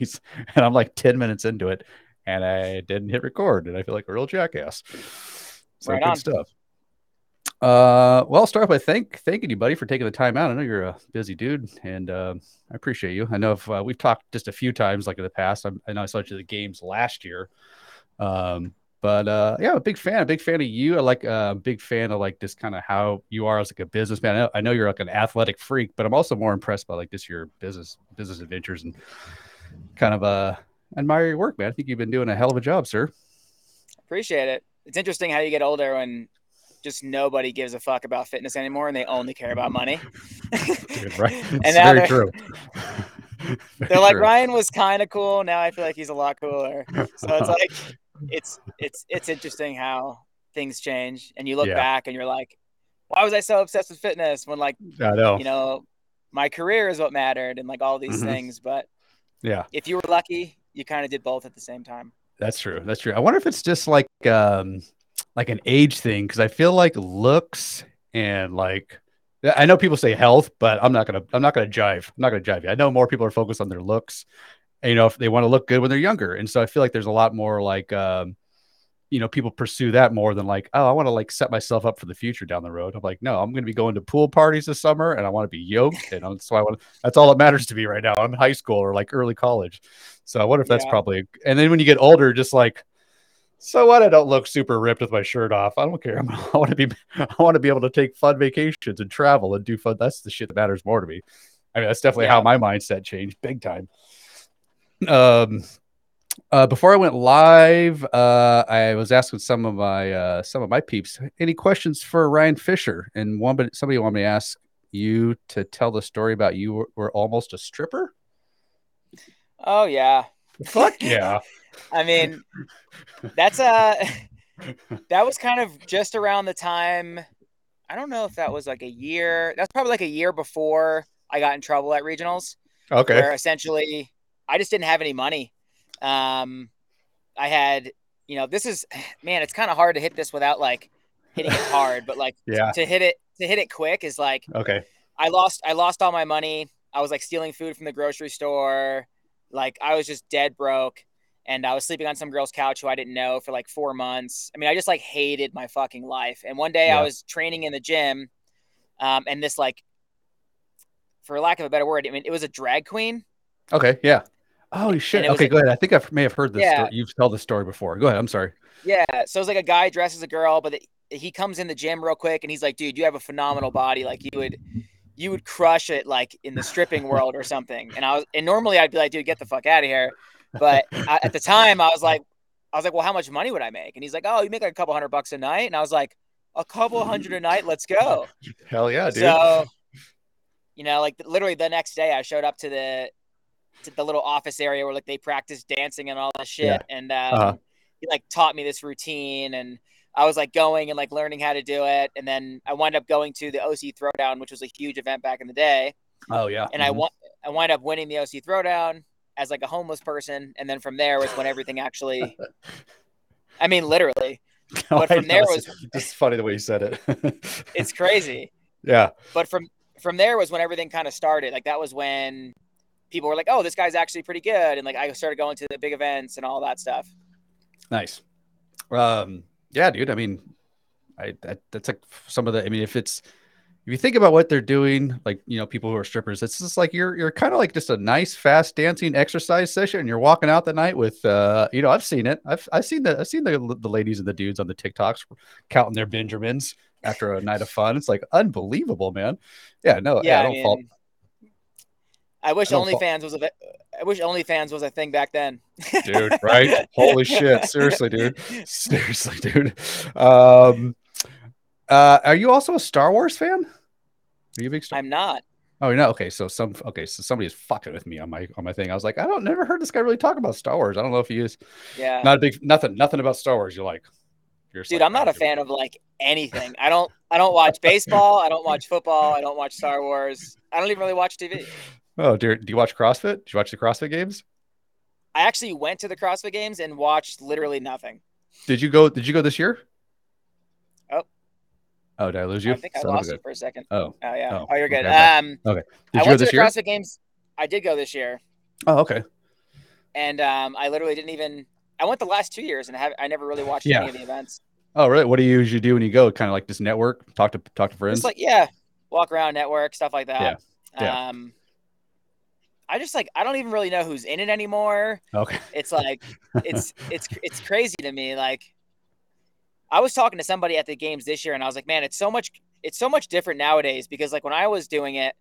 And I'm like 10 minutes into it and I didn't hit record and I feel like a real jackass. So Right good on. stuff. Uh, well, I'll start by thank thanking you, buddy, for taking the time out. I know you're a busy dude, and uh, I appreciate you. I know if uh, we've talked just a few times, like in the past. I, I know I saw you at the games last year, um, but uh, yeah, I'm a big fan. A big fan of you. I like uh, a big fan of like this kind of how you are as like a businessman. I know, I know you're like an athletic freak, but I'm also more impressed by like this your business business adventures and kind of uh admire your work, man. I think you've been doing a hell of a job, sir. Appreciate it. It's interesting how you get older and just nobody gives a fuck about fitness anymore and they only care about money. Dude, right? It's And now very true. They're like Ryan was kind of cool. Now I feel like he's a lot cooler. So it's like it's it's it's interesting how things change and you look Yeah. back and you're like, why was I so obsessed with fitness when like I know. you know my career is what mattered and like all these Mhm. things. But Yeah. if you were lucky, you kind of did both at the same time. That's true. That's true. I wonder if it's just like um like an age thing because I feel like looks and like I know people say health, but I'm not gonna I'm not gonna jive. I'm not gonna jive you. I know more people are focused on their looks, and, you know, if they want to look good when they're younger, and so I feel like there's a lot more like um, you know, people pursue that more than like, oh, I want to like set myself up for the future down the road. I'm like, no, I'm gonna be going to pool parties this summer, and I want to be yoked, and so I want. That's all that matters to me right now. I'm in high school or like early college, so I wonder if that's Yeah. probably. And then when you get older, just like so what? I don't look super ripped with my shirt off. I don't care. I'm, I want to be. I want to be able to take fun vacations and travel and do fun. That's the shit that matters more to me. I mean, that's definitely how my mindset changed big time. Um, uh, before I went live, uh, I was asking some of my uh, some of my peeps any questions for Ryan Fischer, and one but somebody wanted me to ask you to tell the story about you were, were almost a stripper. Oh yeah. Fuck yeah! I mean, that's uh that was kind of just around the time. I don't know if that was like a year. That's probably like a year before I got in trouble at regionals, Okay, where essentially I just didn't have any money. Um, I had, you know, this is man, it's kind of hard to hit this without like hitting it hard, but like yeah, to hit it to hit it quick is like okay, I lost I lost all my money. I was like stealing food from the grocery store. Like I was just dead broke and I was sleeping on some girl's couch who I didn't know for like 4 months. I mean, I just like hated my fucking life. And one day Yeah. I was training in the gym um and this like for lack of a better word, I mean, it was a drag queen. okay, yeah. Holy shit! it Okay, a- go ahead. I think I may have heard this. Yeah. Story. You've told this story before. Go ahead. I'm sorry. Yeah, so it's like a guy dresses a girl, but it, he comes in the gym real quick and he's like, "Dude, you have a phenomenal body. Like you would, you would crush it like in the stripping world or something." And I was, and normally I'd be like, "Dude, get the fuck out of here," but I, at the time I was like, I was like, "Well, how much money would I make?" And he's like, "Oh, you make like a couple hundred bucks a night," and I was like, "A couple hundred a night, let's go." Hell yeah, dude. So, you know, like literally the next day, I showed up to the to the little office area where like they practice dancing and all this shit, Yeah. and um, Uh-huh. he like taught me this routine, and I was like going and like learning how to do it, and then I wound up going to the OC Throwdown, which was a huge event back in the day, oh yeah. and I Mhm. won I wind up winning the OC Throwdown as like a homeless person, and then from there was when everything actually. I mean, literally, but I from there know, was- it's just funny the way you said it. it's crazy. yeah. but from from there was when everything kind of started. Like that was when people were like, "Oh, this guy's actually pretty good," and like I started going to the big events and all that stuff. Nice. Um, yeah, dude. I mean, I that, that's like some of the. I mean, if it's if you think about what they're doing, like you know, people who are strippers, it's just like you're you're kind of like just a nice, fast dancing exercise session. And you're walking out the night with, uh, you know, I've seen it. I've I've seen the I've seen the the ladies and the dudes on the TikToks counting their Benjamins after a night of fun. It's like unbelievable, man. Yeah, no, yeah, I I, don't mean, fault. I wish I OnlyFans was a I wish OnlyFans was a thing back then. dude right holy shit seriously dude seriously dude um uh are you also a star wars fan are you a big star I'm not. oh you no okay so some okay so somebody is fucking with me on my on my thing i was like i don't never heard this guy really talk about star wars i don't know if he is Yeah, not a big nothing nothing about star wars you like you're dude, like, I'm not "Oh, a dude." fan of like anything. I don't I don't watch baseball. I don't watch football. I don't watch Star Wars. I don't even really watch TV. Oh dear do you watch crossfit did you watch the crossfit games I actually went to the CrossFit Games and watched literally nothing. did you go did you go this year Oh. oh did i lose you I think I Son lost you for a second. oh Oh yeah. Oh, Oh, you're good. okay, okay. Um, did I you go went to this the year CrossFit Games. I did go this year. oh okay and um, I literally didn't even. I went the last two years and I have I never really watched Yeah. any of the events. Oh, really? What do you usually do when you go? Kind of like just network, talk to talk to friends. Just like yeah, walk around, network, stuff like that. Yeah. Yeah. Um, I just like I don't even really know who's in it anymore. okay. It's like it's it's it's crazy to me. Like I was talking to somebody at the games this year, and I was like, man, it's so much it's so much different nowadays because like when I was doing it,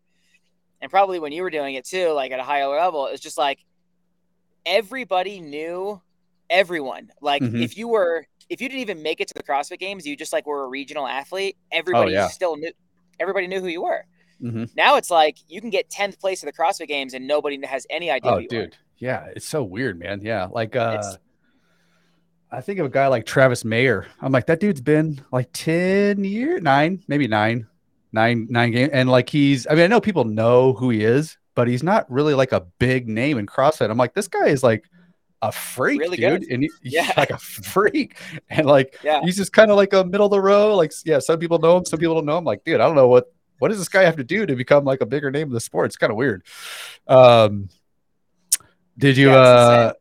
and probably when you were doing it too, like at a higher level, it's just like everybody knew everyone. Like Mhm. if you were if you didn't even make it to the CrossFit Games, you just like were a regional athlete. Everybody yeah. still knew. Everybody knew who you were. Hmm Now it's like you can get tenth place at the CrossFit Games and nobody has any idea. Oh, who you are. dude. Yeah, it's so weird, man. Yeah, like uh, It's- I think of a guy like Travis Mayer. I'm like, that dude's been like ten years, nine, maybe nine, nine, nine games, and like he's. I mean, I know people know who he is, but he's not really like a big name in CrossFit. I'm like, this guy is like a freak, Really dude, good. and he, he's Yeah. like a freak, and like Yeah. he's just kind of like a middle of the road. Like, yeah, some people know him, some people don't know him. Like, dude, I don't know what what does this guy have to do to become like a bigger name in the sport? It's kind of weird. Um, did you Yeah, uh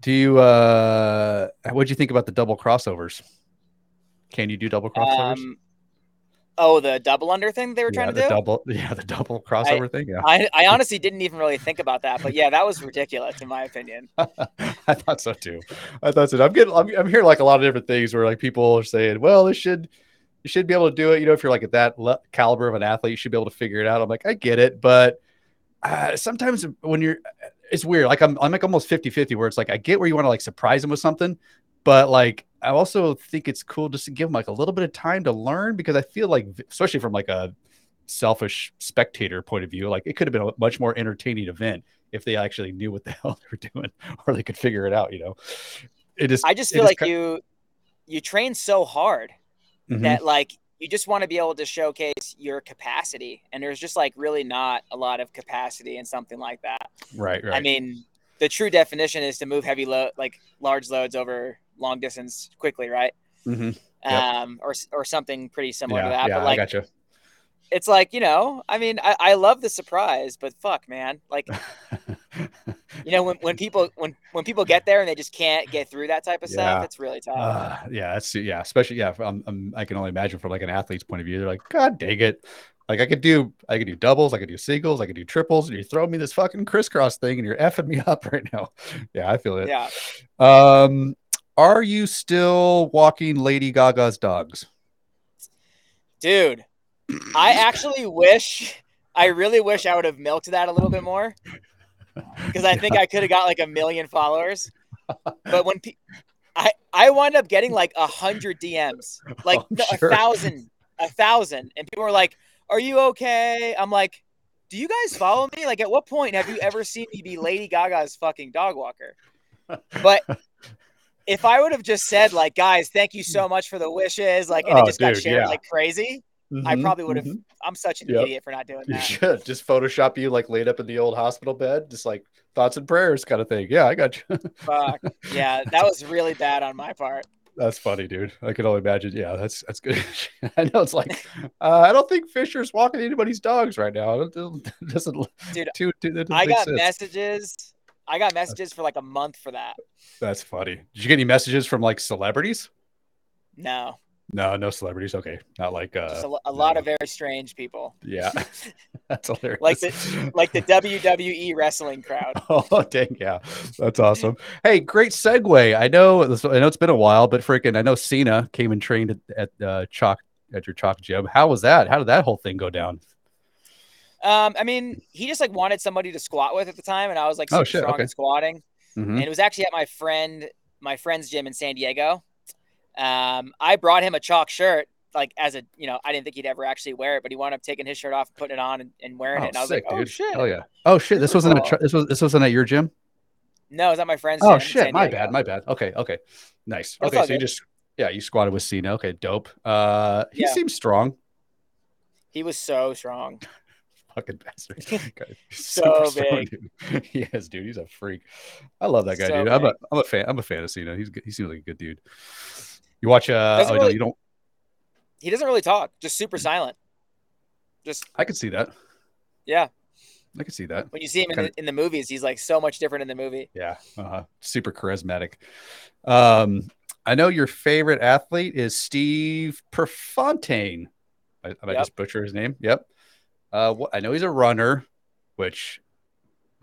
do you uh what'd you think about the double crossovers? Can you do double crossovers? Um, oh, the double under thing they were yeah, trying to do. double yeah, the double crossover thing. Yeah. I, I honestly didn't even really think about that, but yeah, that was ridiculous in my opinion. I thought so too. I thought so. I'm getting I'm, I'm hearing like a lot of different things where like people are saying, well, this should you should be able to do it. You know, if you're like at that le- caliber of an athlete, you should be able to figure it out. I'm like, I get it, but uh, sometimes when you're, it's weird. Like I'm, I'm like almost 50 50 where it's like, I get where you want to like surprise them with something, but like, I also think it's cool just to give them like a little bit of time to learn because I feel like, especially from like a selfish spectator point of view, like it could have been a much more entertaining event if they actually knew what the hell they were doing or they could figure it out, you know? It is, I just feel like you you train so hard Mhm. that like you just want to be able to showcase your capacity, and there's just like really not a lot of capacity in something like that. right, right. I mean, the true definition is to move heavy load, like large loads over long distance quickly, right? Mhm. Yep. Um, or or something pretty similar yeah, to that. yeah, but I like, gotcha. it's like you know, I mean, I, I love the surprise, but fuck, man, like you know, when, when people when when people get there and they just can't get through that type of Yeah. stuff, it's really tough. Uh, yeah, that's yeah, especially yeah. I'm, I'm, I can only imagine from like an athlete's point of view. They're like, God dang it! Like I could do, I could do doubles, I could do singles, I could do triples, and you throw me this fucking crisscross thing, and you're effing me up right now. Yeah, I feel it. yeah, Um, are you still walking Lady Gaga's dogs? dude, I actually wish, I really wish I would have milked that a little bit more because I think I could have got like a million followers. But when pe- I I wound up getting like a hundred DMs, like Oh, no, sure. a thousand, a thousand, and people were like, "Are you okay?" I'm like, "Do you guys follow me? Like, at what point have you ever seen me be Lady Gaga's fucking dog walker?" But if I would have just said like, "Guys, thank you so much for the wishes," like, and Oh, it just got shared yeah. like crazy, I Mhm, probably would have. mhm. I'm such an Yep. idiot for not doing You that. should just Photoshop you like laid up in the old hospital bed, just like thoughts and prayers kind of thing. Yeah, I got you. Fuck. Yeah, that was really bad on my part. That's funny, dude. I can only imagine. Yeah, that's that's good. I know it's like uh, I don't think Fischer's walking anybody's dogs right now. It doesn't, Dude, too, too, that doesn't I got sense. messages. I got messages for like a month for that. That's funny. Did you get any messages from like celebrities? No, No, no celebrities. Okay, not like uh, just a, a lot no. of very strange people, yeah. that's hilarious. like the like the WWE wrestling crowd. Oh dang, yeah, that's awesome. Hey, great segue. I know I know it's been a while, but freaking, I know Cena came and trained at, at uh, Chalk at your Chalk gym. How was that? How did that whole thing go down? Um, I mean, he just like wanted somebody to squat with at the time, and I was like Oh, shit, strong okay. at squatting. Mhm. And it was actually at my friend my friend's gym in San Diego. Um, I brought him a chalk shirt, like as a you know, I didn't think he'd ever actually wear it, but he wound up taking his shirt off, putting it on, and, and wearing Oh, it. And I was sick, like, oh shit. Hell yeah. Oh shit, this wasn't cool. Ch- this was this wasn't at your gym. No, was at my friend's. Oh shit, my bad, my bad. Okay, okay, nice. It's Okay, so you just yeah, you squatted with Cena. Okay, dope. Uh, he Yeah. seems strong. He was so strong. Fucking bastard. Okay, So super strong, dude. he is, dude. He's a freak. I love that guy, So dude. I'm a big. I'm a fan. I'm a fan of Cena. He's good. he seems like a good dude. You watch uh Doesn't oh no, you don't He doesn't really talk, just super silent. Just I could see that. yeah. I can see that. When you see him in the, in the movies, he's like so much different in the movie. Yeah, uh-huh. super charismatic. Um, I know your favorite athlete is Steve Prefontaine. I, I Yep. just butcher his name. Yep. Uh, wh- I know he's a runner, which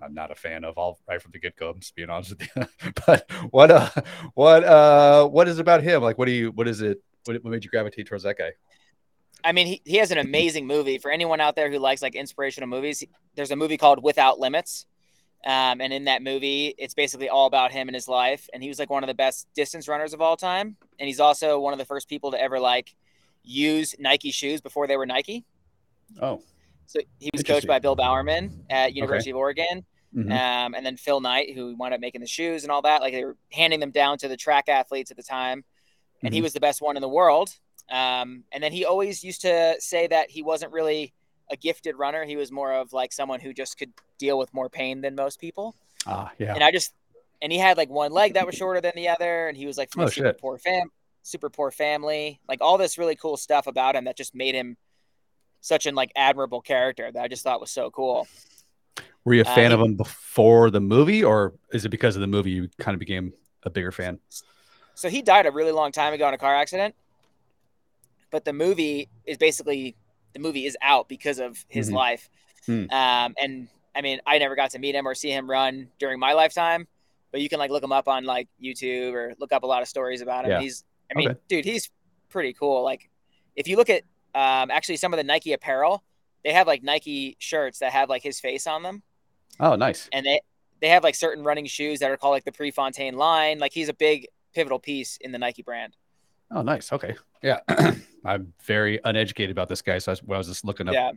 I'm not a fan of. All right from the get go. I'm just being honest with you. but what uh, what uh, what is about him? Like, what do you? What is it? What, what made you gravitate towards that guy? I mean, he, he has an amazing movie for anyone out there who likes like inspirational movies. There's a movie called Without Limits. Um, and in that movie, it's basically all about him and his life. And he was like one of the best distance runners of all time. And he's also one of the first people to ever like use Nike shoes before they were Nike. Oh, So he was coached by Bill Bowerman at University of Oregon. mhm. Um, and then Phil Knight, who wound up making the shoes and all that. Like they were handing them down to the track athletes at the time. And he Mhm. was the best one in the world. Um, and then he always used to say that he wasn't really a gifted runner. He was more of like someone who just could deal with more pain than most people. ah, yeah. And I just, and he had like one leg that was shorter than the other. And he was like from Oh, a super shit. poor fam, super poor family, like all this really cool stuff about him that just made him such an like admirable character that I just thought was so cool. Were you a Uh, fan of him before the movie, or is it because of the movie you kind of became a bigger fan? So he died a really long time ago in a car accident. But the movie is basically the movie is out because of his Mhm. life. Hmm. Um, and I mean, I never got to meet him or see him run during my lifetime, but you can like look him up on like YouTube or look up a lot of stories about him. Yeah. He's, I mean, Okay. dude, he's pretty cool. Like, if you look at um, actually some of the Nike apparel, they have like Nike shirts that have like his face on them, Oh, nice. and they they have like certain running shoes that are called like the Prefontaine line. Like, he's a big pivotal piece in the Nike brand. Oh, nice. Okay. Yeah. I'm very uneducated about this guy. So I was, when I was just looking up Yeah.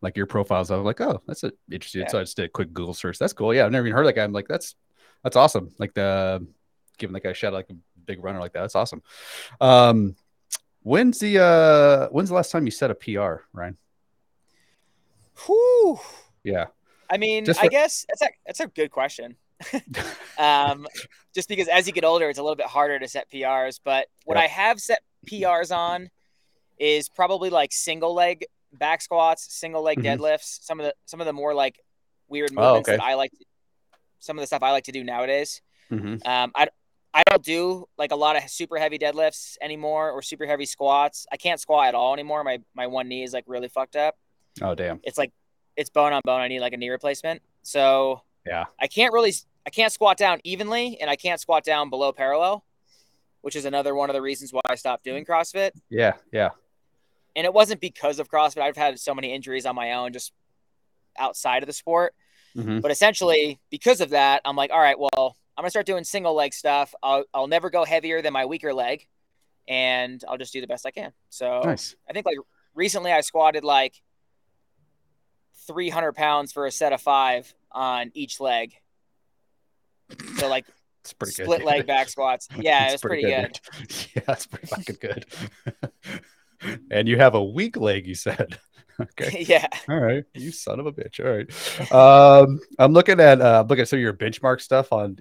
like your profiles, I was like, oh, that's a, interesting. Yeah. So I just did a quick Google search. That's cool. Yeah. I've never even heard of that guy. I'm like, that's, that's awesome. Like the, giving that guy a shout out like a big runner like that. That's awesome. Um, when's the, uh, when's the last time you set a PR, Ryan? Whew. Yeah. I mean, Just I guess that's a that's a good question. um, just because as you get older, it's a little bit harder to set PRs. But what Yep. I have set PRs on is probably like single leg back squats, single leg Mhm. deadlifts. Some of the some of the more like weird Oh, okay. that I like. Some of the stuff I like to do nowadays. Mhm. Um, I I don't do like a lot of super heavy deadlifts anymore or super heavy squats. I can't squat at all anymore. My my one knee is like really fucked up Oh, damn. it's like it's bone on bone. I need like a knee replacement. So Yeah. I can't really I can't squat down evenly and I can't squat down below parallel, which is another one of the reasons why I stopped doing CrossFit. Yeah. Yeah. And it wasn't because of CrossFit. I've had so many injuries on my own just outside of the sport. Mhm. But essentially, because of that, I'm like, all right, well, I'm gonna start doing single leg stuff. I'll I'll never go heavier than my weaker leg, and I'll just do the best I can. So Nice. I think like recently I squatted like 300 pounds for a set of five on each leg. So like It's pretty good. split dude. leg back squats. Yeah, it was pretty, good. dude. Yeah, it's pretty fucking good. and you have a weak leg, you said. okay. yeah. All right. You son of a bitch. All right. Um, I'm looking at uh I'm looking at some of your benchmark stuff on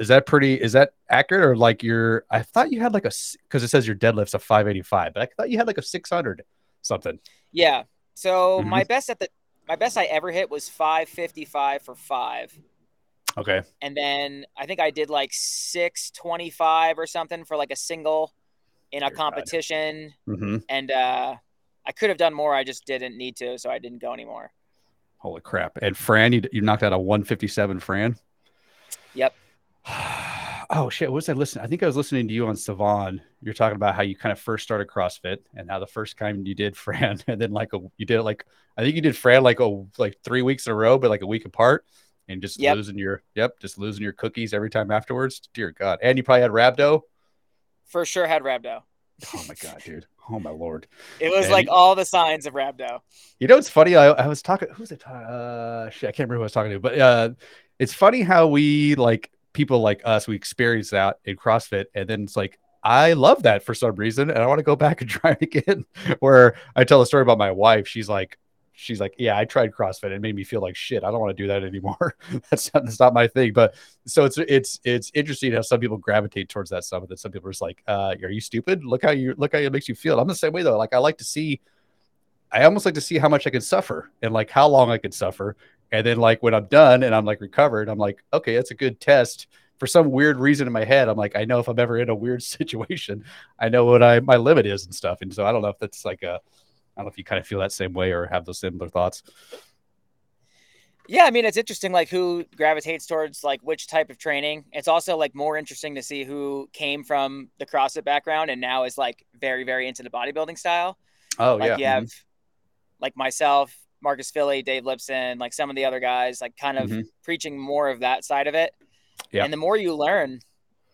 is that pretty is that accurate or like your I thought you had like a because it says your deadlift's a 585, but I thought you had like a 600 something. Yeah. So Mhm. my best at the my best I ever hit was 555 for five. Okay. And then I think I did like 625 or something for like a single in a competition. hmm And uh I could have done more. I just didn't need to, so I didn't go anymore. Holy crap. And Fran, you, you knocked out a 157 Fran. Yep. oh shit. What was I listening? I think I was listening to you on Sevan. You're talking about how you kind of first started CrossFit and how the first time you did Fran and then like a, you did it like I think you did Fran like a like three weeks in a row, but like a week apart and just Yep. losing your yep, just losing your cookies every time afterwards. Dear God. And you probably had rhabdo. For sure had rhabdo. Oh my god, dude. Oh my lord. It was And like all the signs of rhabdo. You know, it's funny. I, I was talking. Who was it? Uh, shit, I can't remember who I was talking to. But uh, it's funny how we like people like us. We experience that in CrossFit, and then it's like I love that for some reason, and I want to go back and try it again. Where I tell a story about my wife. She's like, she's like, yeah, I tried CrossFit. It made me feel like shit. I don't want to do that anymore. that's not, that's not my thing. But so it's it's it's interesting how some people gravitate towards that stuff, and then some people are just like, uh, are you stupid? Look how you look how it makes you feel. I'm the same way though. Like I like to see I almost like to see how much I can suffer and like how long I can suffer. And then like when I'm done and I'm like recovered, I'm like, okay, that's a good test. For some weird reason in my head, I'm like, I know if I'm ever in a weird situation, I know what I my limit is and stuff. And so I don't know if that's like a I don't know if you kind of feel that same way or have those similar thoughts. Yeah, I mean it's interesting like who gravitates towards like which type of training. It's also like more interesting to see who came from the CrossFit background and now is like very very into the bodybuilding style. Oh like yeah. you have mm-hmm. like myself, Marcus Filly, Dave Lipson, like some of the other guys like kind of mm-hmm. preaching more of that side of it. Yeah. And the more you learn,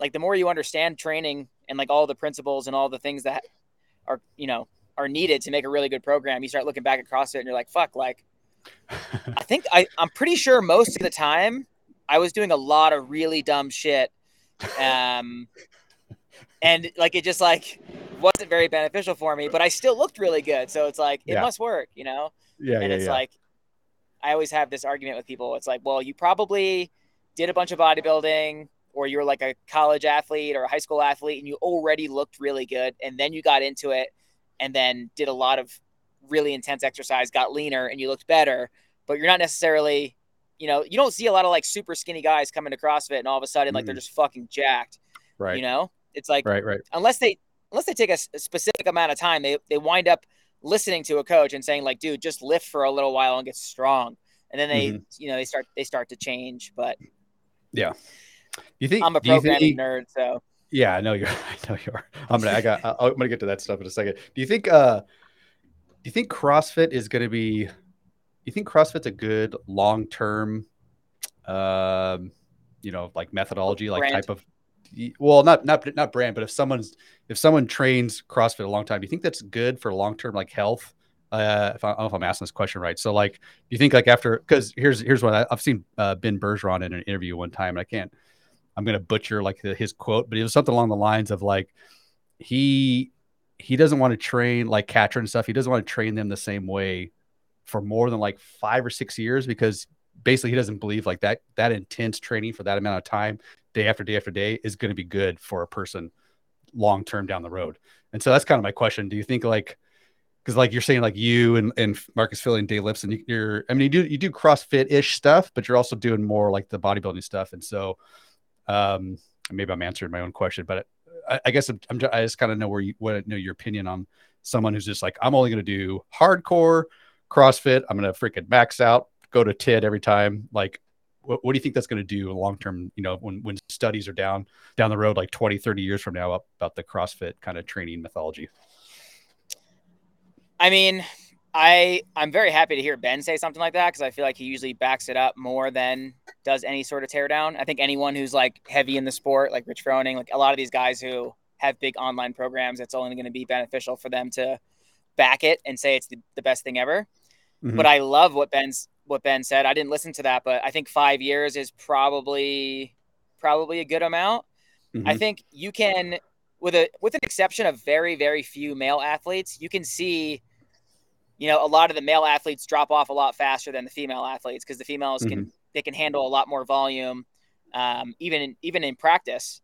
like the more you understand training and like all the principles and all the things that are, you know, are needed to make a really good program, you start looking back at CrossFit and you're like, fuck, like I think I, I'm pretty sure most of the time I was doing a lot of really dumb shit. Um, and like it just like wasn't very beneficial for me, but I still looked really good. So it's like it yeah. must work, you know? Yeah. And yeah, it's yeah. like I always have this argument with people. It's like, well, you probably did a bunch of bodybuilding or you were like a college athlete or a high school athlete and you already looked really good and then you got into it and then did a lot of really intense exercise, got leaner, and you looked better. But you're not necessarily, you know, you don't see a lot of like super skinny guys coming to CrossFit and all of a sudden like mm. they're just fucking jacked. Right. You know, it's like right, right. Unless they unless they take a, a specific amount of time, they they wind up listening to a coach and saying like, dude, just lift for a little while and get strong. And then they, mm-hmm. you know, they start they start to change. But yeah, you think I'm a programming nerd, so yeah, I know you're. I know you are. I'm gonna. I got. I'm gonna get to that stuff in a second. Do you think? uh do you think CrossFit is going to be? You think CrossFit's a good long term, um, you know, like methodology, like brand. type of? Well, not not not brand, but if someone's if someone trains CrossFit a long time, do you think that's good for long term like health? Uh, if I, I, don't know if I'm asking this question right. So, like, do you think like after because here's here's what I, have seen uh, Ben Bergeron in an interview one time, and I can't. I'm gonna butcher like his quote, but it was something along the lines of like he he doesn't want to train like catcher and stuff. He doesn't want to train them the same way for more than like five or six years because basically he doesn't believe like that that intense training for that amount of time, day after day after day, is going to be good for a person long term down the road. And so that's kind of my question. Do you think like because like you're saying like you and, and Marcus Filly and Dave Lipson, you're I mean you do you do CrossFit ish stuff, but you're also doing more like the bodybuilding stuff. And so um maybe I'm answering my own question, but I, I guess I'm, I'm, i just kind of know where you want to know your opinion on someone who's just like, I'm only going to do hardcore CrossFit. I'm going to freaking max out, go to TID every time. Like, what, what do you think that's going to do long term? You know, when when studies are down down the road, like 20, 30 years from now, about the CrossFit kind of training mythology. I mean, I I'm very happy to hear Ben say something like that because I feel like he usually backs it up more than does any sort of teardown. I think anyone who's like heavy in the sport, like Rich Froning, like a lot of these guys who have big online programs, it's only going to be beneficial for them to back it and say it's the, the best thing ever. Mm-hmm. But I love what Ben's what Ben said. I didn't listen to that, but I think five years is probably probably a good amount. Mm-hmm. I think you can with a with an exception of very very few male athletes, you can see you know, a lot of the male athletes drop off a lot faster than the female athletes because the females mm-hmm. can they can handle a lot more volume, um, even in, even in practice,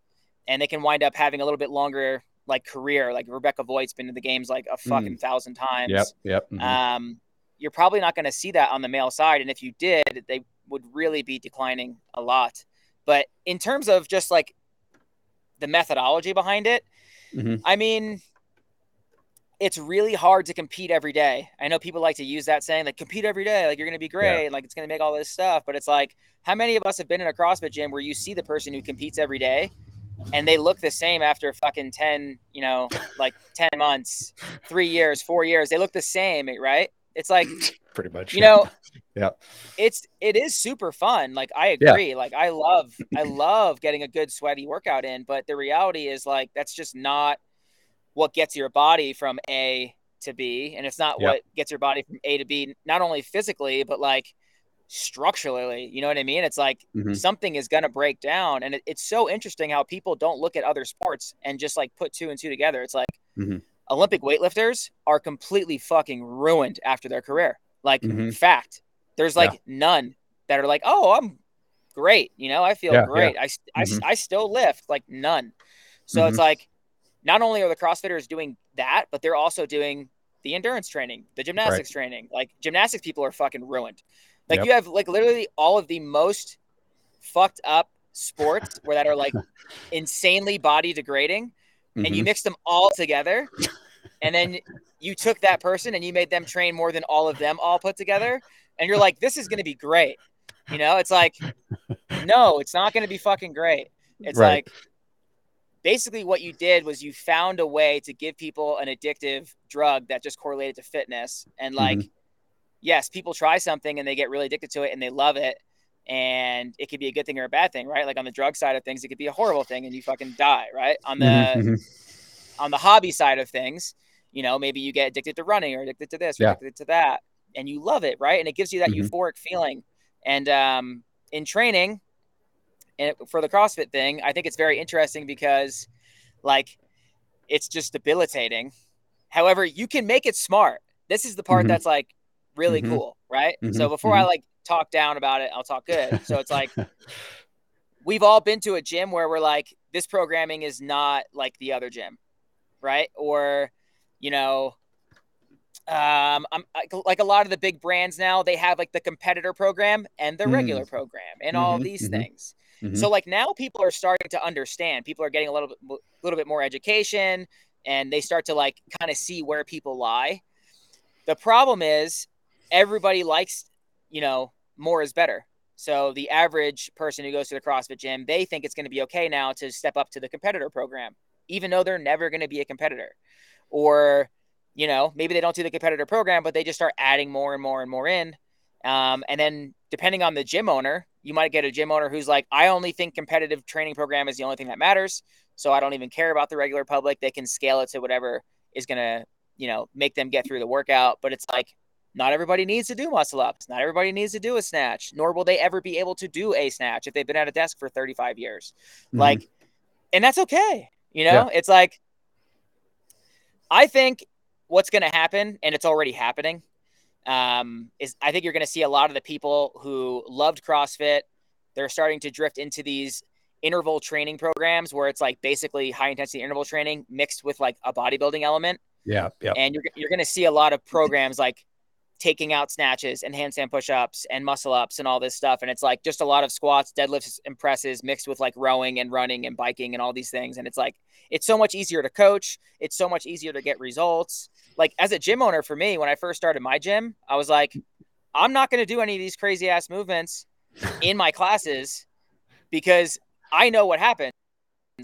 and they can wind up having a little bit longer like career. Like Rebecca Voigt's been in the games like a fucking mm. thousand times. Yep, yep. Mm-hmm. Um, you're probably not going to see that on the male side, and if you did, they would really be declining a lot. But in terms of just like the methodology behind it, mm-hmm. I mean, it's really hard to compete every day. I know people like to use that saying, like, compete every day, like, you're going to be great, yeah. like, it's going to make all this stuff. But it's like, how many of us have been in a CrossFit gym where you see the person who competes every day and they look the same after fucking 10, you know, like 10 months, three years, four years? They look the same, eh, right? It's like, pretty much, you know, yeah, it's, it is super fun. Like, I agree. Yeah. Like, I love, I love getting a good sweaty workout in. But the reality is, like, that's just not what gets your body from A to B, and it's not yep. what gets your body from A to B, not only physically but like structurally. You know what I mean? It's like mm-hmm. something is gonna break down, and it, it's so interesting how people don't look at other sports and just like put two and two together. It's like mm-hmm. Olympic weightlifters are completely fucking ruined after their career. Like mm-hmm. fact, there's like yeah. none that are like, oh, I'm great. You know, I feel yeah, great. Yeah. I, I, mm-hmm. I still lift like none. So it's mm-hmm. like not only are the CrossFitters doing that, but they're also doing the endurance training, the gymnastics right. training. Like gymnastics people are fucking ruined. Like yep. you have like literally all of the most fucked up sports where that are like insanely body degrading mm-hmm. and you mm-hmm. mix them all together and then you took that person and you made them train more than all of them all put together and you're like this is going to be great you know it's like no it's not going to be fucking great it's right. like basically what you did was you found a way to give people an addictive drug that just correlated to fitness and like mm-hmm. yes people try something and they get really addicted to it and they love it and it could be a good thing or a bad thing right like on the drug side of things it could be a horrible thing and you fucking die right on the mm-hmm. mm-hmm. on the hobby side of things you know maybe you get addicted to running or addicted to this or yeah. addicted to that and you love it right and it gives you that mm-hmm. euphoric feeling and um in training and for the CrossFit thing, I think it's very interesting because, like, it's just debilitating. However, you can make it smart. This is the part mm-hmm. that's like really mm-hmm. cool, right? Mm-hmm. So before I mm-hmm. like talk down about it, I'll talk good. So it's like we've all been to a gym where we're like, this programming is not like the other gym, right? Or, you know, um, I'm like a lot of the big brands now, they have like the competitor program and the regular mm. program and all mm-hmm. these mm-hmm. things. Mm-hmm. So like now people are starting to understand. People are getting a little bit little bit more education and they start to like kind of see where people lie. The problem is everybody likes, you know, more is better. So the average person who goes to the CrossFit gym, they think it's going to be okay now to step up to the competitor program, even though they're never going to be a competitor. Or, you know, maybe they don't do the competitor program, but they just start adding more and more and more in. Um, and then depending on the gym owner, you might get a gym owner who's like, I only think competitive training program is the only thing that matters. So I don't even care about the regular public. They can scale it to whatever is going to, you know, make them get through the workout. But it's like, not everybody needs to do muscle ups. Not everybody needs to do a snatch, nor will they ever be able to do a snatch if they've been at a desk for 35 years. Mm-hmm. Like, and that's okay. You know, yeah. it's like, I think what's going to happen, and it's already happening, um, is I think you're going to see a lot of the people who loved CrossFit. They're starting to drift into these interval training programs where it's like basically high intensity interval training mixed with like a bodybuilding element. Yeah. Yeah. And you're, you're going to see a lot of programs like taking out snatches and handstand push-ups and muscle ups and all this stuff and it's like just a lot of squats deadlifts and presses mixed with like rowing and running and biking and all these things and it's like it's so much easier to coach it's so much easier to get results like as a gym owner for me when i first started my gym i was like i'm not going to do any of these crazy ass movements in my classes because i know what happens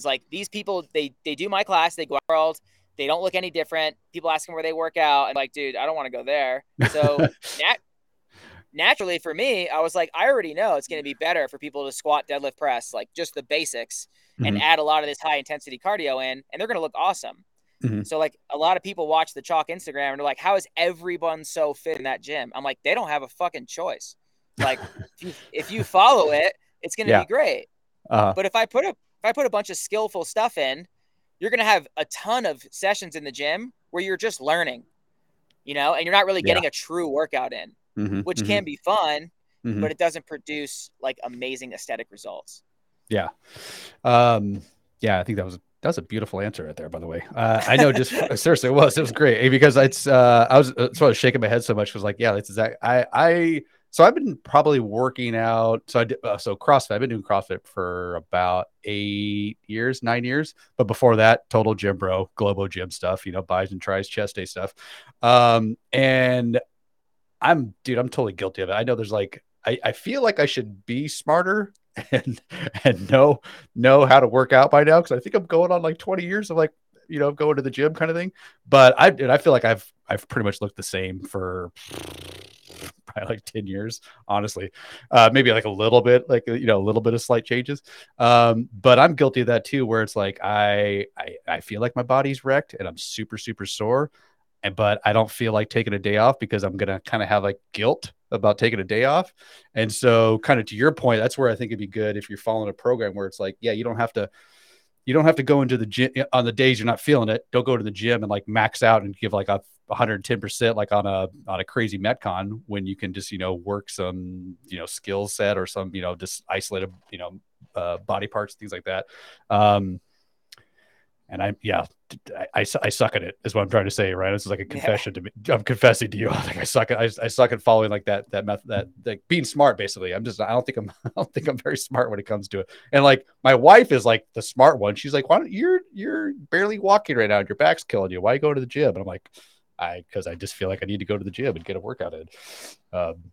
like these people they they do my class they go out they don't look any different. People ask them where they work out. I'm like, dude, I don't want to go there. So nat- naturally for me, I was like, I already know it's going to be better for people to squat, deadlift, press, like just the basics, mm-hmm. and add a lot of this high intensity cardio in, and they're going to look awesome. Mm-hmm. So like a lot of people watch the chalk Instagram and they're like, how is everyone so fit in that gym? I'm like, they don't have a fucking choice. Like if, you, if you follow it, it's going to yeah. be great. Uh-huh. But if I put a if I put a bunch of skillful stuff in, you're going to have a ton of sessions in the gym where you're just learning, you know, and you're not really getting yeah. a true workout in, mm-hmm, which mm-hmm. can be fun, mm-hmm. but it doesn't produce like amazing aesthetic results. Yeah. Um, yeah, I think that was that was a beautiful answer right there, by the way. Uh, I know, just seriously, it was. It was great because it's. Uh, I was uh, sort of shaking my head so much Was like, yeah, it's exactly. I I so I've been probably working out. So I did, uh, so CrossFit. I've been doing CrossFit for about eight years, nine years. But before that, total gym bro, Globo gym stuff. You know, bis and tris, chest day stuff. Um, and I'm, dude, I'm totally guilty of it. I know there's like, I, I feel like I should be smarter and and know know how to work out by now because I think I'm going on like 20 years of like you know going to the gym kind of thing. But I and I feel like I've I've pretty much looked the same for probably like 10 years, honestly. Uh, maybe like a little bit, like, you know, a little bit of slight changes. Um, but I'm guilty of that too, where it's like I, I, I feel like my body's wrecked and I'm super, super sore. And, but I don't feel like taking a day off because I'm to kind of have like guilt about taking a day off. And so, kind of to your point, that's where I think it'd be good if you're following a program where it's like, yeah, you don't have to you don't have to go into the gym on the days you're not feeling it. Don't go to the gym and like max out and give like a 110% like on a on a crazy metcon when you can just you know work some you know skill set or some you know just isolated you know uh, body parts things like that um and I yeah, I, I, I, suck at it is what I'm trying to say, right? This is like a confession yeah. to me. I'm confessing to you. Like I suck at I, I suck at following like that that method that like being smart basically. I'm just I don't think I'm I don't think I'm very smart when it comes to it. And like my wife is like the smart one. She's like, why don't you're you're barely walking right now and your back's killing you. Why go to the gym? And I'm like, I because I just feel like I need to go to the gym and get a workout in. Um,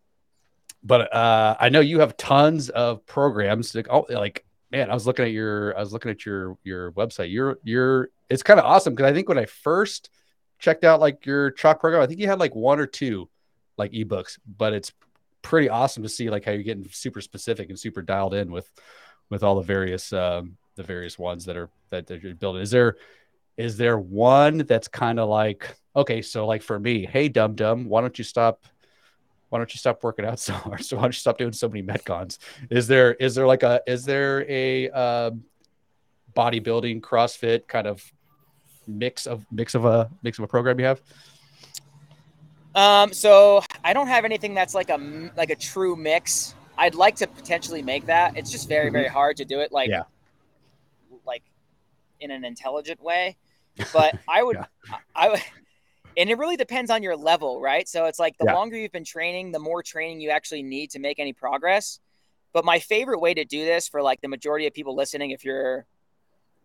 but uh, I know you have tons of programs. Like, oh, like man, I was looking at your I was looking at your your website. You're you're it's kind of awesome because I think when I first checked out like your chalk program, I think you had like one or two like ebooks, but it's pretty awesome to see like how you're getting super specific and super dialed in with with all the various um the various ones that are that, that you're building. Is there is there one that's kind of like okay, so like for me, hey dum dum, why don't you stop why don't you stop working out so hard? So why don't you stop doing so many metcons? Is there is there like a is there a uh, bodybuilding CrossFit kind of mix of mix of a mix of a program you have? Um, so I don't have anything that's like a like a true mix. I'd like to potentially make that. It's just very mm-hmm. very hard to do it like yeah. like in an intelligent way. But I would yeah. I would and it really depends on your level, right? So it's like the yeah. longer you've been training, the more training you actually need to make any progress. But my favorite way to do this for like the majority of people listening, if you're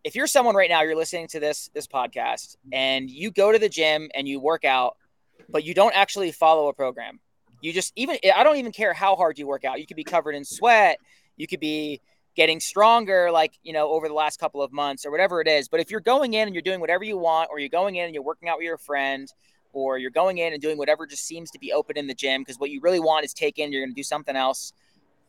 if you're someone right now, you're listening to this this podcast and you go to the gym and you work out, but you don't actually follow a program. You just even I don't even care how hard you work out. You could be covered in sweat, you could be getting stronger like you know over the last couple of months or whatever it is. But if you're going in and you're doing whatever you want or you're going in and you're working out with your friend or you're going in and doing whatever just seems to be open in the gym because what you really want is take in you're going to do something else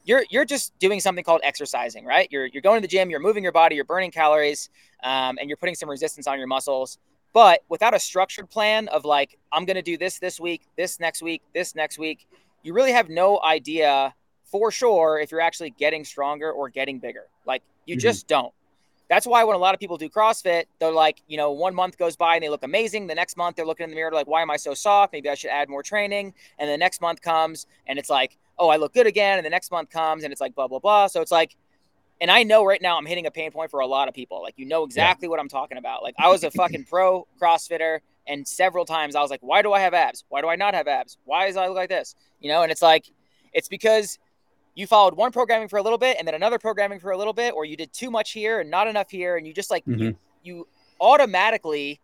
you're you're just doing something called exercising right? You're, you're going to the gym you're moving your body you're burning calories um, and you're putting some resistance on your muscles. But without a structured plan of like i'm going to do this this week this next week this next week you really have no idea for sure if you're actually getting stronger or getting bigger. Like you mm-hmm. just don't. That's why when a lot of people do CrossFit, they're like, you know, one month goes by and they look amazing. The next month they're looking in the mirror like, why am I so soft? Maybe I should add more training. And the next month comes and it's like, oh, I look good again. And the next month comes and it's like blah blah blah. So it's like, and I know right now I'm hitting a pain point for a lot of people. Like you know exactly yeah. what I'm talking about. Like I was a fucking pro CrossFitter, and several times I was like, why do I have abs? Why do I not have abs? Why does I look like this? You know, and it's like, it's because you followed one programming for a little bit and then another programming for a little bit, or you did too much here and not enough here, and you just like mm-hmm. you you automatically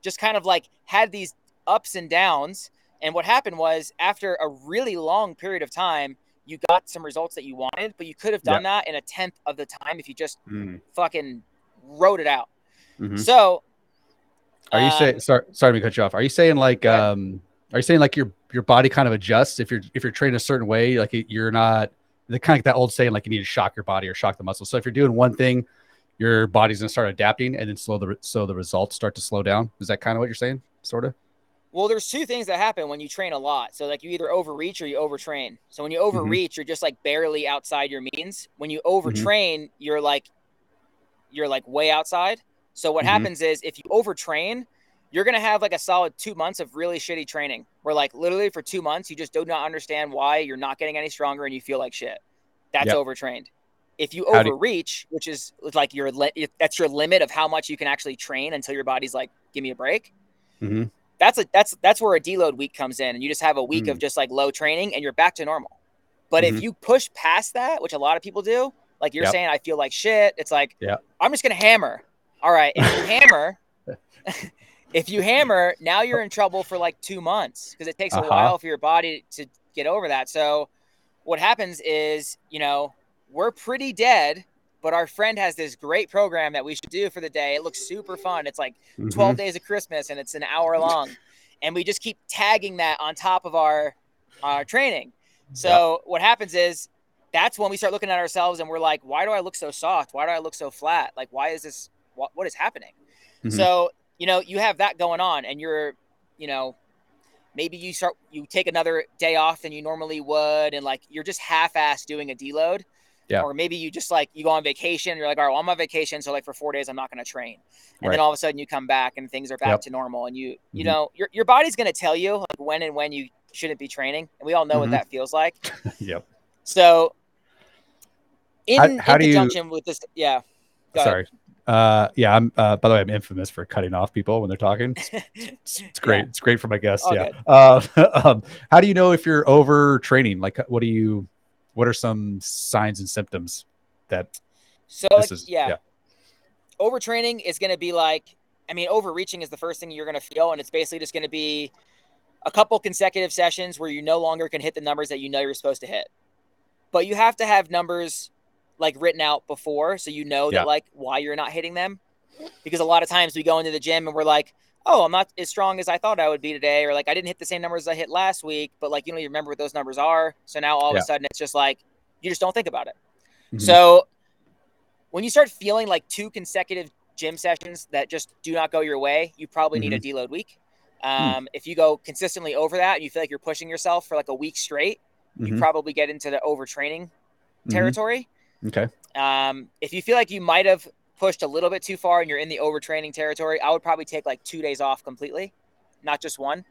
just kind of like had these ups and downs. And what happened was after a really long period of time, you got some results that you wanted, but you could have done that in a tenth of the time if you just mm. fucking wrote it out. Mm-hmm. So are you saying um, sorry sorry to cut you off. Are you saying like um are you saying like your your body kind of adjusts if you're if you're trained a certain way, like you're not the kind of like that old saying like you need to shock your body or shock the muscle. So if you're doing one thing, your body's gonna start adapting, and then slow the so the results start to slow down. Is that kind of what you're saying, sort of? Well, there's two things that happen when you train a lot. So like you either overreach or you overtrain. So when you mm-hmm. overreach, mm-hmm. you're just like barely outside your means. When you mm-hmm. overtrain, mm-hmm. you're like you're like way outside. So what mm-hmm. happens is if you overtrain, you're going to have like a solid two months of really shitty training where like literally for two months you just do not understand why you're not getting any stronger and you feel like shit that's yep. overtrained if you how overreach you- which is like your li- that's your limit of how much you can actually train until your body's like give me a break mm-hmm. that's a that's that's where a deload week comes in and you just have a week mm-hmm. of mm. just like low training and you're back to normal but mm-hmm. if you push past that which a lot of people do like you're yep. saying i feel like shit it's like yeah i'm just gonna hammer all right if you hammer if you hammer, now you're in trouble for like two months because it takes uh-huh. a while for your body to get over that. So what happens is, you know, we're pretty dead, but our friend has this great program that we should do for the day. It looks super fun. It's like mm-hmm. 12 days of Christmas and it's an hour long. and we just keep tagging that on top of our our training. So what happens is that's when we start looking at ourselves and we're like, why do I look so soft? Why do I look so flat? Like, why is this? What, what is happening? Mm-hmm. So you know, you have that going on and you're, you know, maybe you start, you take another day off than you normally would. And like, you're just half ass doing a deload. Yeah. Or maybe you just like, you go on vacation, you're like, all right, well, I'm on vacation. So like for four days, I'm not going to train. And right. then all of a sudden you come back and things are back yep. to normal. And you, you mm-hmm. know, your, your body's going to tell you like when and when you shouldn't be training. And we all know mm-hmm. what that feels like. yep. So in, how, how in conjunction you... with this, yeah. Sorry. Ahead. Uh, yeah. I'm. Uh, by the way, I'm infamous for cutting off people when they're talking. It's, it's great. Yeah. It's great for my guests. All yeah. Uh, um, how do you know if you're overtraining? Like, what do you? What are some signs and symptoms that So like, is? yeah, overtraining is going to be like i mean overreaching is the first thing you're going to feel and it's basically just going to be a couple consecutive sessions where you no longer can hit the numbers that you know you're supposed to hit but you have to have numbers like written out before so you know Yeah. that like why you're not hitting them because a lot of times we go into the gym and we're like oh i'm not as strong as i thought i would be today or like i didn't hit the same numbers i hit last week but like you don't even remember what those numbers are so now all of Yeah. a sudden it's just like you just don't think about it Mhm. so when you start feeling like two consecutive gym sessions that just do not go your way, you probably need a Mm-hmm. deload week. Hmm. Um, If you go consistently over that and you feel like you're pushing yourself for like a week straight, you Mhm. probably get into the overtraining Mhm. territory. Okay. Um, if you feel like you might have pushed a little bit too far and you're in the overtraining territory, I would probably take like two days off completely, not just one,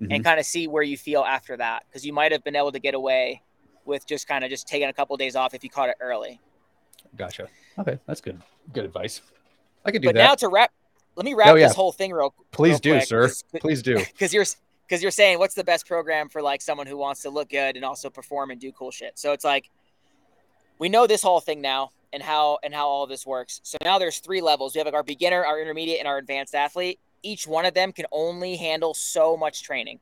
Mhm. and kind of see where you feel after that because you might have been able to get away with just kind of just taking a couple days off if you caught it early. Gotcha. Okay, that's good. Good advice. I could do But that. But now to wrap, let me wrap Oh, yeah. this whole thing real quick. Please real do, quick, sir. Please do. because you're because you're saying what's the best program for like someone who wants to look good and also perform and do cool shit. So it's like we know this whole thing now and how and how all this works. So now there's three levels. We have like our beginner, our intermediate, and our advanced athlete. Each one of them can only handle so much training.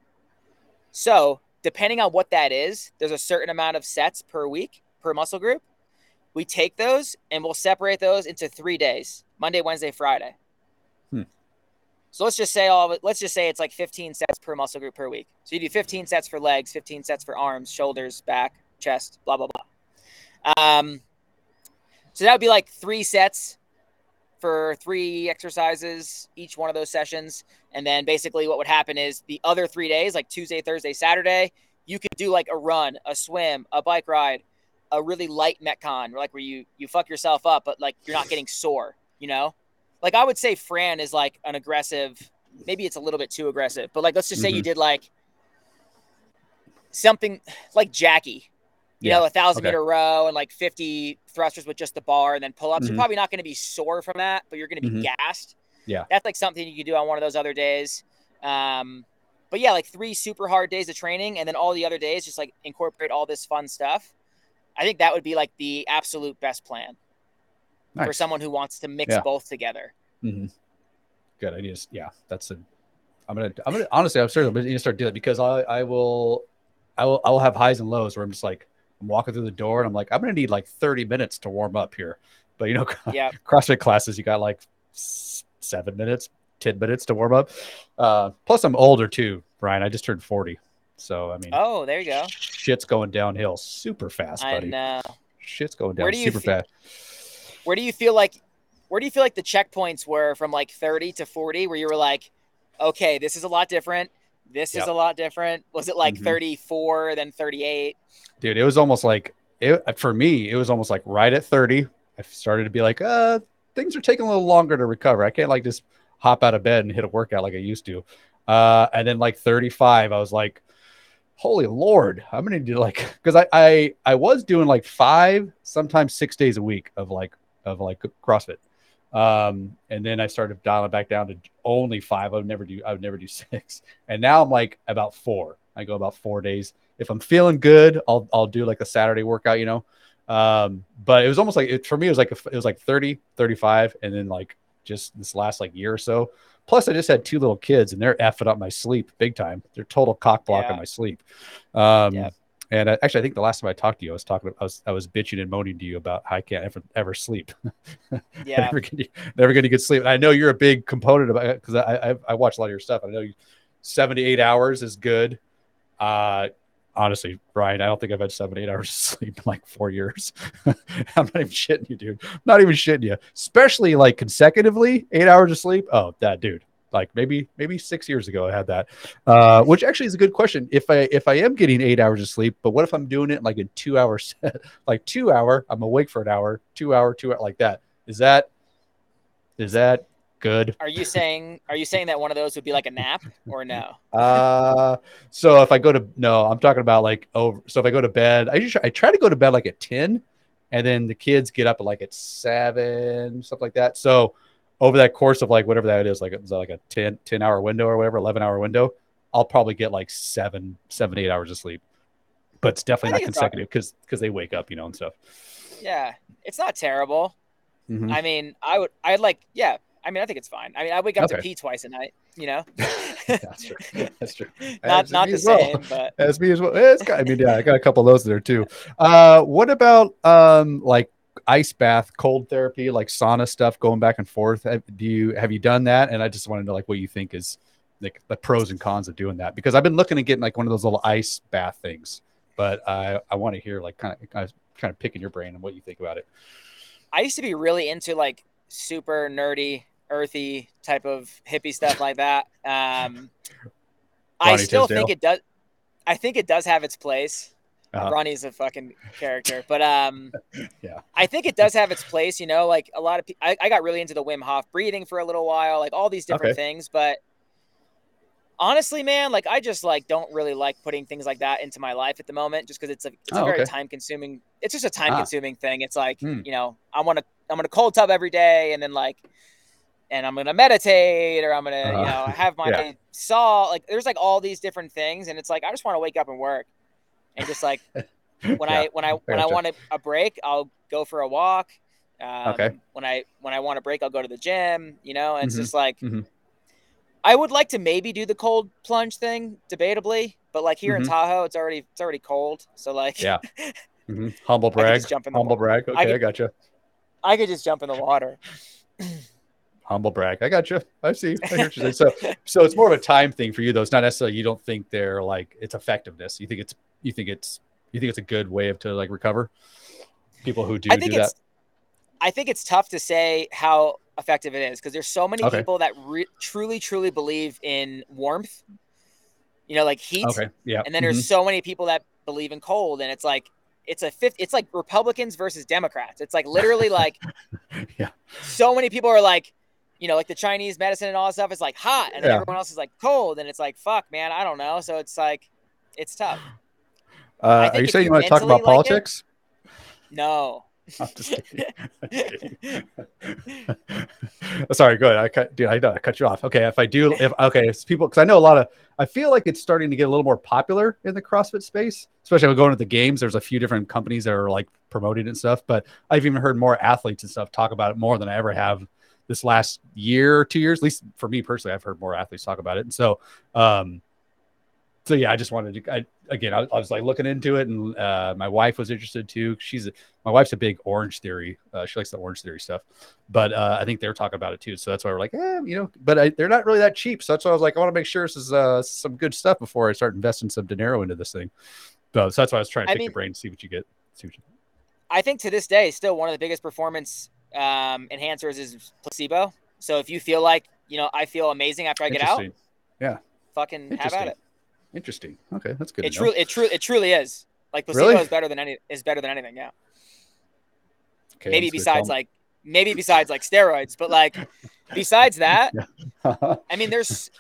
So depending on what that is, there's a certain amount of sets per week per muscle group. We take those and we'll separate those into three days: Monday, Wednesday, Friday. Hmm. So let's just say all it, let's just say it's like 15 sets per muscle group per week. So you do 15 sets for legs, 15 sets for arms, shoulders, back, chest, blah blah blah. Um, so that would be like three sets for three exercises each one of those sessions, and then basically what would happen is the other three days, like Tuesday, Thursday, Saturday, you could do like a run, a swim, a bike ride, a really light metcon, like where you you fuck yourself up, but like you're not getting sore, you know. Like I would say, Fran is like an aggressive. Maybe it's a little bit too aggressive, but like let's just say you Mhm. did like something like Jackie, you Yeah, know, a thousand okay. meter row and like 50 thrusters with just the bar and then pull ups. Mhm. You're probably not going to be sore from that, but you're going to be Mhm. gassed. Yeah. That's like something you could do on one of those other days. Um, but yeah, like three super hard days of training and then all the other days just like incorporate all this fun stuff. I think that would be like the absolute best plan for someone who wants to mix Yeah. both together. hmm Good ideas. Yeah, that's a. I'm gonna. I'm gonna. Honestly, I'm starting. I'm gonna start doing it because I. I will. I will. I will have highs and lows where I'm just like I'm walking through the door and I'm like I'm gonna need like 30 minutes to warm up here, but you know, Yeah. CrossFit classes you got like seven minutes, 10 minutes to warm up. Uh, plus I'm older too, Brian. I just turned 40, so I mean, Oh, there you go. shit's going downhill super fast, buddy. I know. Shit's going down super feel- fast. Where do you feel like where do you feel like the checkpoints were from like 30 to 40 where you were like, okay, this is a lot different. This Yep. is a lot different. Was it like Mhm. 34, then 38? dude it was almost like it for me it was almost like right at 30 i started to be like uh things are taking a little longer to recover i can't like just hop out of bed and hit a workout like i used to uh and then like 35 i was like holy lord i'm gonna do like because I, I i was doing like five sometimes six days a week of like of like crossfit um and then i started dialing back down to only five i would never do i would never do six and now i'm like about four i go about four days if I'm feeling good, I'll I'll do like a Saturday workout, you know. Um, but it was almost like it, for me, it was like a, it was like 30, 35, and then like just this last like year or so. Plus, I just had two little kids, and they're effing up my sleep big time. They're total cock block Yeah. on my sleep. Um, Yeah. And I, actually, I think the last time I talked to you, I was talking, I was I was bitching and moaning to you about how I can't ever ever sleep. Yeah. never get never get any good sleep. And I know you're a big component of it because I, I I watch a lot of your stuff. I know you, 78 hours is good. Uh, honestly, Brian, I don't think I've had seven, eight hours of sleep in like four years. I'm not even shitting you, dude. I'm not even shitting you. Especially like consecutively, eight hours of sleep. Oh, that dude. Like maybe maybe six years ago I had that. Uh, which actually is a good question. If I if I am getting eight hours of sleep, but what if I'm doing it like a two hours, like two hour, I'm awake for an hour, two hour, two hour, like that. Is that is that good? Are you saying are you saying that one of those would be like a nap or no? Uh, so if I go to no, I'm talking about like over. So if I go to bed, I usually I try to go to bed like at ten, and then the kids get up at like at seven, stuff like that. So over that course of like whatever that is, like it's like a 10, 10 hour window or whatever, 11 hour window, I'll probably get like seven, seven, eight hours of sleep. But it's definitely not consecutive because because they wake up, you know, and stuff. Yeah, it's not terrible. Mhm. I mean, I would, I'd like, yeah. I mean, I think it's fine. I mean, I wake up to pee twice a night. You know, That's true. That's true. not That's not the as well. same, but That's me as well. It's got, I mean, yeah, I got a couple of those there too. Uh, what about um, like ice bath, cold therapy, like sauna stuff, going back and forth? Have- Do you have you done that? And I just want to know like what you think is like the pros and cons of doing that because I've been looking at getting like one of those little ice bath things, but I I want to hear like kind of kind of kind of picking your brain and what you think about it. I used to be really into like super nerdy, earthy type of hippie stuff like that. Um, I still Tisdale. think it does. I think it does have its place. Uh-huh. Ronnie's a fucking character, but um, Yeah. I think it does have its place. You know, like a lot of people, I, I got really into the Wim Hof breathing for a little while, like all these different Okay. things. But honestly, man, like I just like don't really like putting things like that into my life at the moment, just because it's a it's a Oh, very okay. time consuming. It's just a time Ah. consuming thing. It's like Hmm. you know, I want to I'm gonna cold tub every day, and then like, and I'm gonna meditate, or I'm gonna you Uh, know have my yeah. saw. Like there's like all these different things, and it's like I just want to wake up and work, and just like when Yeah. I when I when I want a, a break, I'll go for a walk. Um, Okay. When I when I want a break, I'll go to the gym. You know, and it's Mhm. just like Mhm. I would like to maybe do the cold plunge thing, debatably, but like here in Mhm. Tahoe, it's already it's already cold. So like, Yeah. Mhm. humble brag, jump in the humble wa- brag. Okay, I, could- gotcha. I could just jump in the water. Humble brag. I got you. I see. I hear what you're saying. So, so it's more of a time thing for you, though. It's not necessarily you don't think they're like it's effectiveness. You think it's you think it's you think it's a good way of to like recover. People who do I think do it's that. I think it's tough to say how effective it is because there's so many Okay. people that re- truly truly believe in warmth. You know, like heat. Okay. Yeah. And then there's mm-hmm. so many people that believe in cold, and it's like it's a fifth. It's like Republicans versus Democrats. It's like literally like Yeah. So many people are like, you know, like the Chinese medicine and all that stuff is like hot, and Yeah. everyone else is like cold, and it's like fuck, man, I don't know. So it's like, it's tough. Uh, are you saying you want to talk about like it- politics? No, I'm just kidding. I'm just kidding. Sorry, go ahead. I cut, dude. I, I cut you off. Okay, if I do, if okay, it's people because I know a lot of. I feel like it's starting to get a little more popular in the CrossFit space, especially when going to the games. There's a few different companies that are like promoting it and stuff, but I've even heard more athletes and stuff talk about it more than I ever have this last year or two years. At least for me personally, I've heard more athletes talk about it, and so, um, so yeah, I just wanted to. I, again, I, I was like looking into it, and uh, my wife was interested too. She's a, my wife's a big Orange Theory. Uh, she likes the Orange Theory stuff, but uh, I think they're talking about it too. So that's why we're like, eh, you know, but I, they're not really that cheap. So that's why I was like, I want to make sure this is uh, some good stuff before I start investing some dinero into this thing. So, so that's why I was trying to I pick mean- your brain, see what you get, see what you. I think to this day, still one of the biggest performance um, enhancers is placebo. So if you feel like you know, I feel amazing after I get out, Yeah. fucking have at it. Interesting. Okay, that's good. It truly, it truly, it truly is. Like placebo Really? is better than any is better than anything. Yeah. Okay, maybe besides like maybe besides like steroids, but like besides that, I mean, there's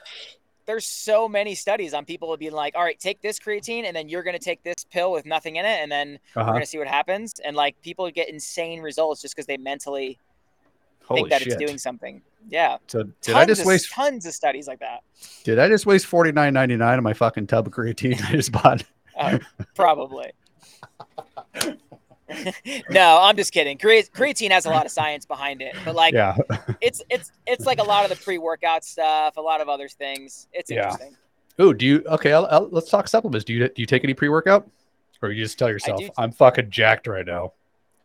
there's so many studies on people being like, all right, take this creatine, and then you're gonna take this pill with nothing in it, and then we're uh-huh. gonna see what happens. And like people get insane results just because they mentally Holy think that shit! it's doing something. Yeah. so did tons I just of, waste? tons of studies like that? Did I just waste forty nine ninety nine on my fucking tub of creatine I just bought? Uh, probably. no, I'm just kidding. Creat- creatine has a lot of science behind it, but like yeah. it's it's it's like a lot of the pre-workout stuff, a lot of other things. It's Yeah. interesting. Ooh, do you? Okay, I'll, I'll, let's talk supplements. Do you do you take any pre workout, or you just tell yourself. I'm fucking jacked right now?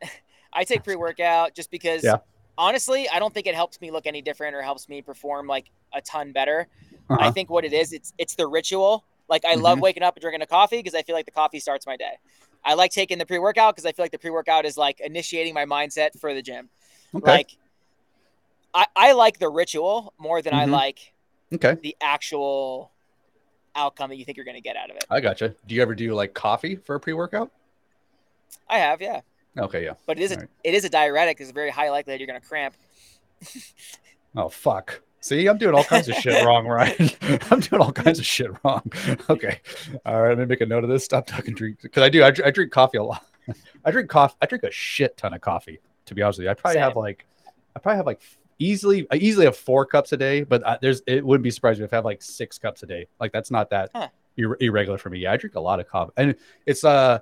I take pre-workout just because Yeah. Honestly, I don't think it helps me look any different or helps me perform like a ton better. I Uh-huh. think what it is, it's it's the ritual. Like I love Mhm. waking up and drinking a coffee because I feel like the coffee starts my day. I like taking the pre-workout because I feel like the pre-workout is like initiating my mindset for the gym. Okay. Like I, I like the ritual more than I Mhm. like okay. the actual outcome that you think you're going to get out of it. I gotcha. Do you ever do like coffee for a pre workout? I have, yeah, Okay. Yeah. but it is a, Alright. it is a diuretic. It's very high likelihood you're going to cramp. Oh fuck. See, I'm doing all kinds of shit wrong, Ryan. I'm doing all kinds of shit wrong. Okay. All right. Let me make a note of this. Stop talking drink because I do. I, I drink coffee a lot. I drink coffee. I drink a shit ton of coffee. To be honest with you, I probably Same. have like, I probably have like easily, I easily have four cups a day. But I, there's, it wouldn't be surprising if I have like six cups a day. Like that's not that Huh. ir- irregular for me. Yeah, I drink a lot of coffee, and it's uh,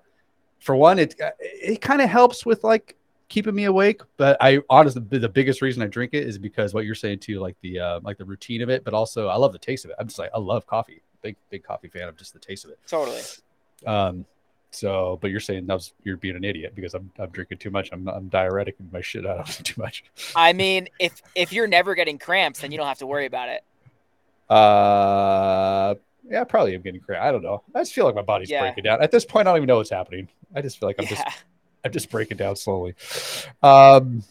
for one, it it kind of helps with like keeping me awake. But I honestly, the the biggest reason I drink it is because what you're saying too, like the uh, like the routine of it, but also I love the taste of it. I'm just like I love coffee. Big big coffee fan of just the taste of it. Totally. Um, so, but you're saying that was you're being an idiot because I'm I'm drinking too much. I'm I'm diuretic my shit out of too much. I mean, if if you're never getting cramps, then you don't have to worry about it. Uh, yeah, probably I'm getting cramped. I don't know. I just feel like my body's Yeah. breaking down. At this point, I don't even know what's happening. I just feel like I'm just I'm just breaking down slowly. Um,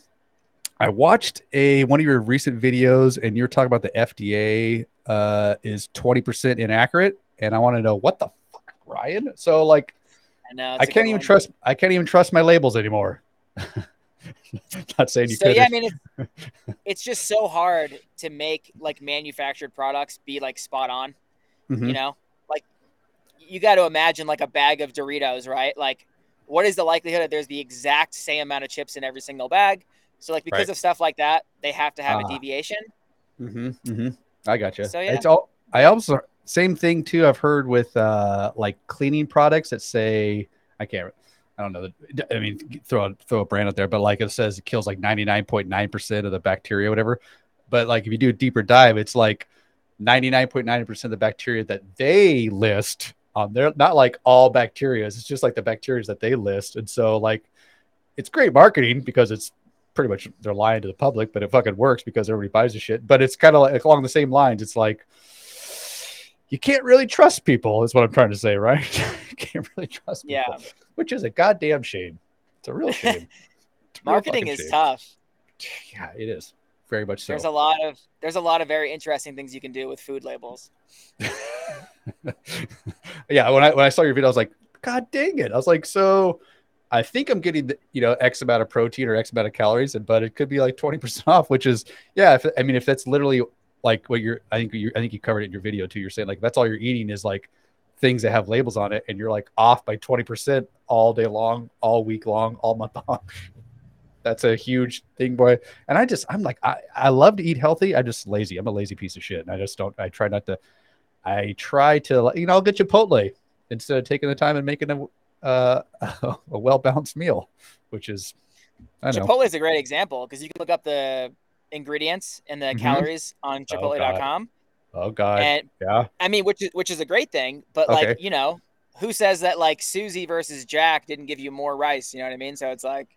I watched a one of your recent videos, and you're talking about the FDA uh, is 20% inaccurate, and I want to know what the fuck, Ryan. So like, I know. I can't even one. trust. I can't even trust my labels anymore. Not saying you so could. yeah, I mean, it's, it's just so hard to make like manufactured products be like spot on. Mhm. You know, like you got to imagine like a bag of Doritos, right? Like, what is the likelihood that there's the exact same amount of chips in every single bag? So like because Right. of stuff like that, they have to have Ah. a deviation. Mm-hmm, mm-hmm. I got you. So, yeah. It's all. I also same thing too. I've heard with uh like cleaning products that say I can't. I don't know. I mean, throw a, throw a brand out there, but like it says it kills like ninety nine point nine percent of the bacteria, whatever. But like if you do a deeper dive, it's like ninety nine point nine percent of the bacteria that they list on there. Not like all bacteria. It's just like the bacteria that they list, and so like it's great marketing because it's pretty much they're lying to the public, but it fucking works because everybody buys the shit. But it's kind of like along the same lines. It's like you can't really trust people, is what I'm trying to say, right? you can't really trust people, Yeah, which is a goddamn shame. It's a real shame. A real marketing is shame. tough. Yeah, it is very much so. There's a lot of there's a lot of very interesting things you can do with food labels. yeah, when I when I saw your video, I was like, God dang it! I was like, so I think I'm getting the, you know X amount of protein or X amount of calories, and but it could be like twenty percent off, which is yeah. If, I mean, if that's literally like what you're, I think you I think you covered it in your video too. You're saying like that's all you're eating is like things that have labels on it, and you're like off by twenty percent all day long, all week long, all month long. That's a huge thing, boy. And I just, I'm like, I, I love to eat healthy. I'm just lazy. I'm a lazy piece of shit. And I just don't, I try not to, I try to, you know, I'll get Chipotle instead of taking the time and making a, uh, a well balanced meal, which is, I know. Chipotle is a great example because you can look up the ingredients and the Mhm. calories on Oh, Chipotle.com, Oh, God. and yeah. I mean, which is which is a great thing. But Okay. like, you know, who says that like Susie versus Jack didn't give you more rice? You know what I mean? So it's like,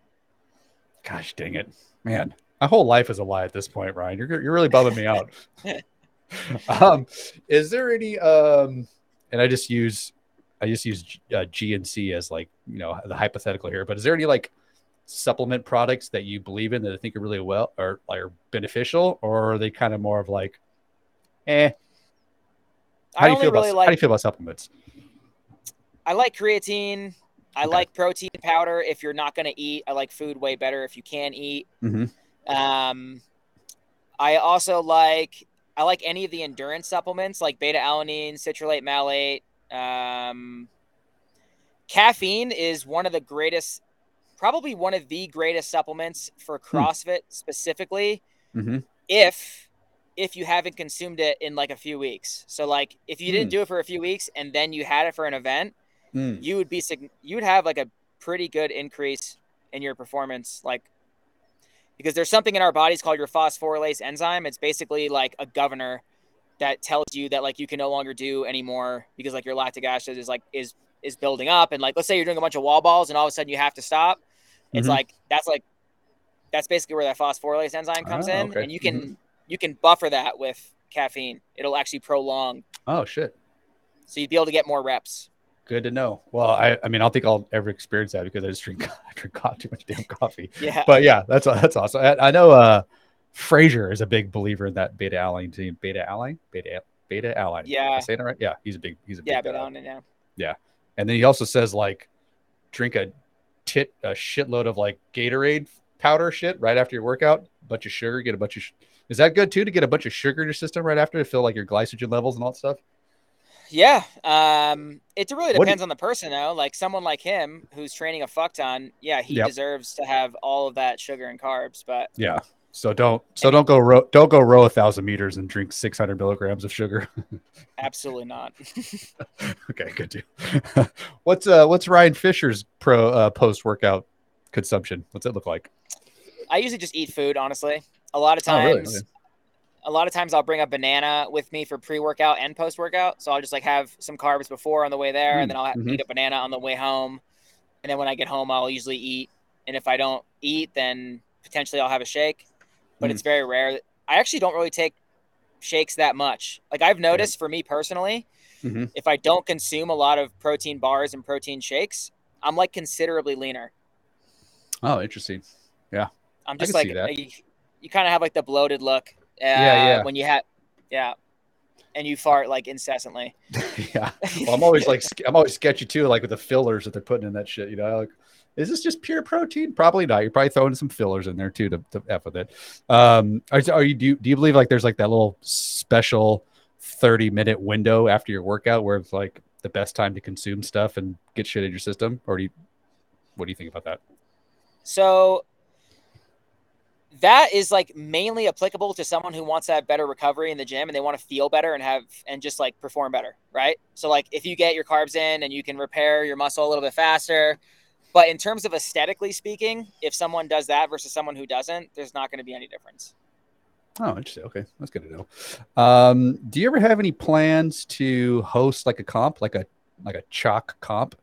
Gosh dang it. Man, my whole life is a lie at this point, Ryan. You're, you're really bumming me out. um, is there any, um, and I just use, I just use uh, GNC as like, you know, the hypothetical here, but is there any like supplement products that you believe in that I think are really well or are beneficial or are they kind of more of like, eh, how I do you feel really about, like how do you feel about supplements? I like creatine. I Okay. like protein powder if you're not going to eat. I like food way better if you can eat. Mhm. Um, I also like I like any of the endurance supplements like beta alanine, citrulline malate. Um, caffeine is one of the greatest, probably one of the greatest supplements for CrossFit specifically. Mhm. If if you haven't consumed it in like a few weeks. So like if you didn't Hmm. do it for a few weeks and then you had it for an event, Mm. you would be you would have like a pretty good increase in your performance like because there's something in our bodies called your phosphorylase enzyme it's basically like a governor that tells you that like you can no longer do anymore because like your lactic acid is like is is building up and like let's say you're doing a bunch of wall balls and all of a sudden you have to stop it's Mhm. like that's like that's basically where that phosphorylase enzyme comes Ah, in okay. and you can you can buffer that with caffeine it'll actually prolong Oh, shit. so you'd be able to get more reps Good to know. Well, I, I mean, I don't think I'll ever experience that because I just drink, I drink too much damn coffee. yeah But yeah, that's that's awesome. I, I know uh, Fraser is a big believer in that beta alanine team. Beta alanine, beta beta alanine. Am Yeah. I saying it right? Yeah, he's a big, he's a big. yeah but on it now and then he also says like, drink a tit a shitload of like Gatorade powder shit right after your workout. bunch of sugar, get a bunch of. Sh- is that good too to get a bunch of sugar in your system right after to feel like your glycogen levels and all that stuff? Yeah. Um, it really depends on the person though. Like someone like him who's training a fuck ton, yeah, he Yep. deserves to have all of that sugar and carbs. But Yeah. So don't so don't go row don't go row a thousand meters and drink six hundred milligrams of sugar. absolutely not. okay, good deal. what's uh what's Ryan Fischer's pro uh, post workout consumption? What's it look like? I usually just eat food, honestly. A lot of Oh, really? A lot of times I'll bring a banana with me for pre-workout and post-workout. So I'll just like have some carbs before on the way there, and then I'll Mhm. eat a banana on the way home. And then when I get home, I'll usually eat. And if I don't eat, then potentially I'll have a shake. But Mm. it's very rare. I actually don't really take shakes that much. Like I've noticed for me personally, Mhm. if I don't consume a lot of protein bars and protein shakes, I'm like considerably leaner. Oh, interesting. Yeah. I'm just like you, you kind of have like the bloated look. Uh, Yeah, yeah. When you have, yeah, and you fart like incessantly. yeah. Well, I'm always like I'm always sketchy too, like with the fillers that they're putting in that shit. You know, like is this just pure protein? Probably not. You're probably throwing some fillers in there too to, to f with it. Um, are, are you do you, do you believe like there's like that little special 30 minute window after your workout where it's like the best time to consume stuff and get shit in your system, or do you what do you think about that? So that is like mainly applicable to someone who wants to have better recovery in the gym and they want to feel better and have and just like perform better, right? So like if you get your carbs in and you can repair your muscle a little bit faster, but in terms of aesthetically speaking, if someone does that versus someone who doesn't, there's not going to be any difference. Oh, interesting. Okay, that's good to know. Um, do you ever have any plans to host like a comp, like a like a chalk comp?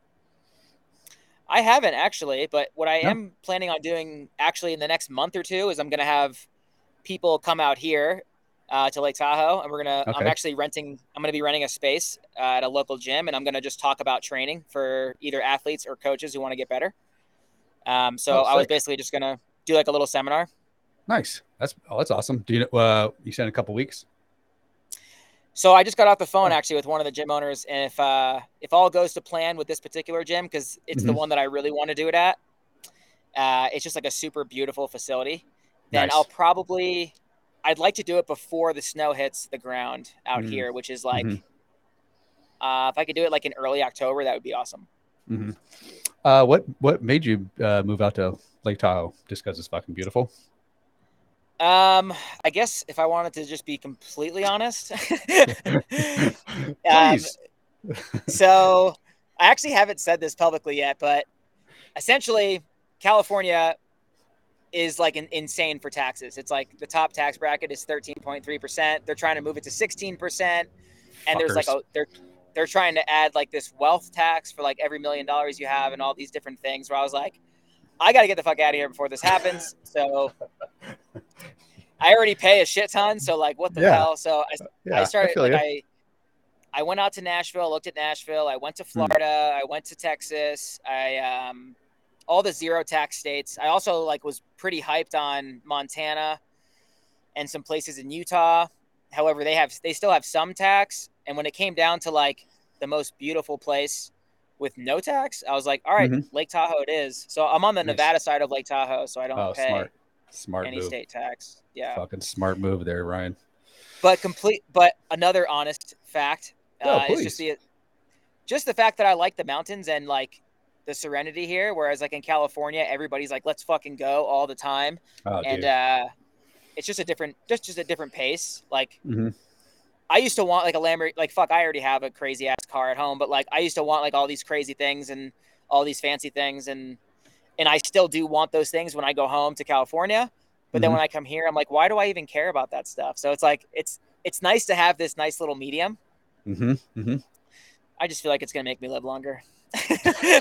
I haven't actually, but what I No. am planning on doing actually in the next month or two is I'm going to have people come out here uh, to Lake Tahoe, and we're gonna. I'm actually renting. I'm gonna be renting a space uh, at a local gym, and I'm gonna just talk about training for either athletes or coaches who want to get better. Um, so Oh, I was basically just gonna do like a little seminar. Nice. That's oh, that's awesome. Do you know? Uh, you said in a couple weeks. So I just got off the phone actually with one of the gym owners, and if uh, if all goes to plan with this particular gym, because it's the Mhm. one that I really want to do it at, uh, it's just like a super beautiful facility. Then Nice. I'll probably, I'd like to do it before the snow hits the ground out Mhm. here, which is like, Mhm. uh, if I could do it like in early October, that would be awesome. hmm Uh, what what made you uh, move out to Lake Tahoe? Just because it's fucking beautiful. Um, I guess if I wanted to just be completely honest, um, so I actually haven't said this publicly yet, but essentially, California is like an insane for taxes. It's like the top tax bracket is 13.3%. They're trying to move it to 16%. And there's like Fuckers. a they're they're trying to add like this wealth tax for like every million dollars you have and all these different things where I was like, I gotta get the fuck out of here before this happens. So I already pay a shit ton. So like what the Yeah. hell? So I yeah, I started feel like. I I went out to Nashville, looked at Nashville, I went to Hmm. Florida, I went to Texas, I um all the zero tax states. I also like was pretty hyped on Montana and some places in Utah. However, they have they still have some tax and when it came down to like the most beautiful place with no tax, I was like, all right, Lake Tahoe it is. So I'm on the Mm-hmm. Nice. Nevada side of Lake Tahoe, so I don't oh, pay smart, smart any move. state tax. Yeah. Fucking smart move there, Ryan. but complete but another honest fact Yeah, uh, is just the just the fact that i like the mountains and like the serenity here whereas like in california everybody's like let's fucking go all the time Oh, and dude. uh it's just a different just just a different pace like Mm-hmm. i used to want like a lamborghini like fuck i already have a crazy ass car at home but like i used to want like all these crazy things and all these fancy things and and i still do want those things when i go home to california but then Mhm. when I come here, I'm like, why do I even care about that stuff? So it's like it's it's nice to have this nice little medium. Mm-hmm. Mm-hmm. I just feel like it's gonna make me live longer.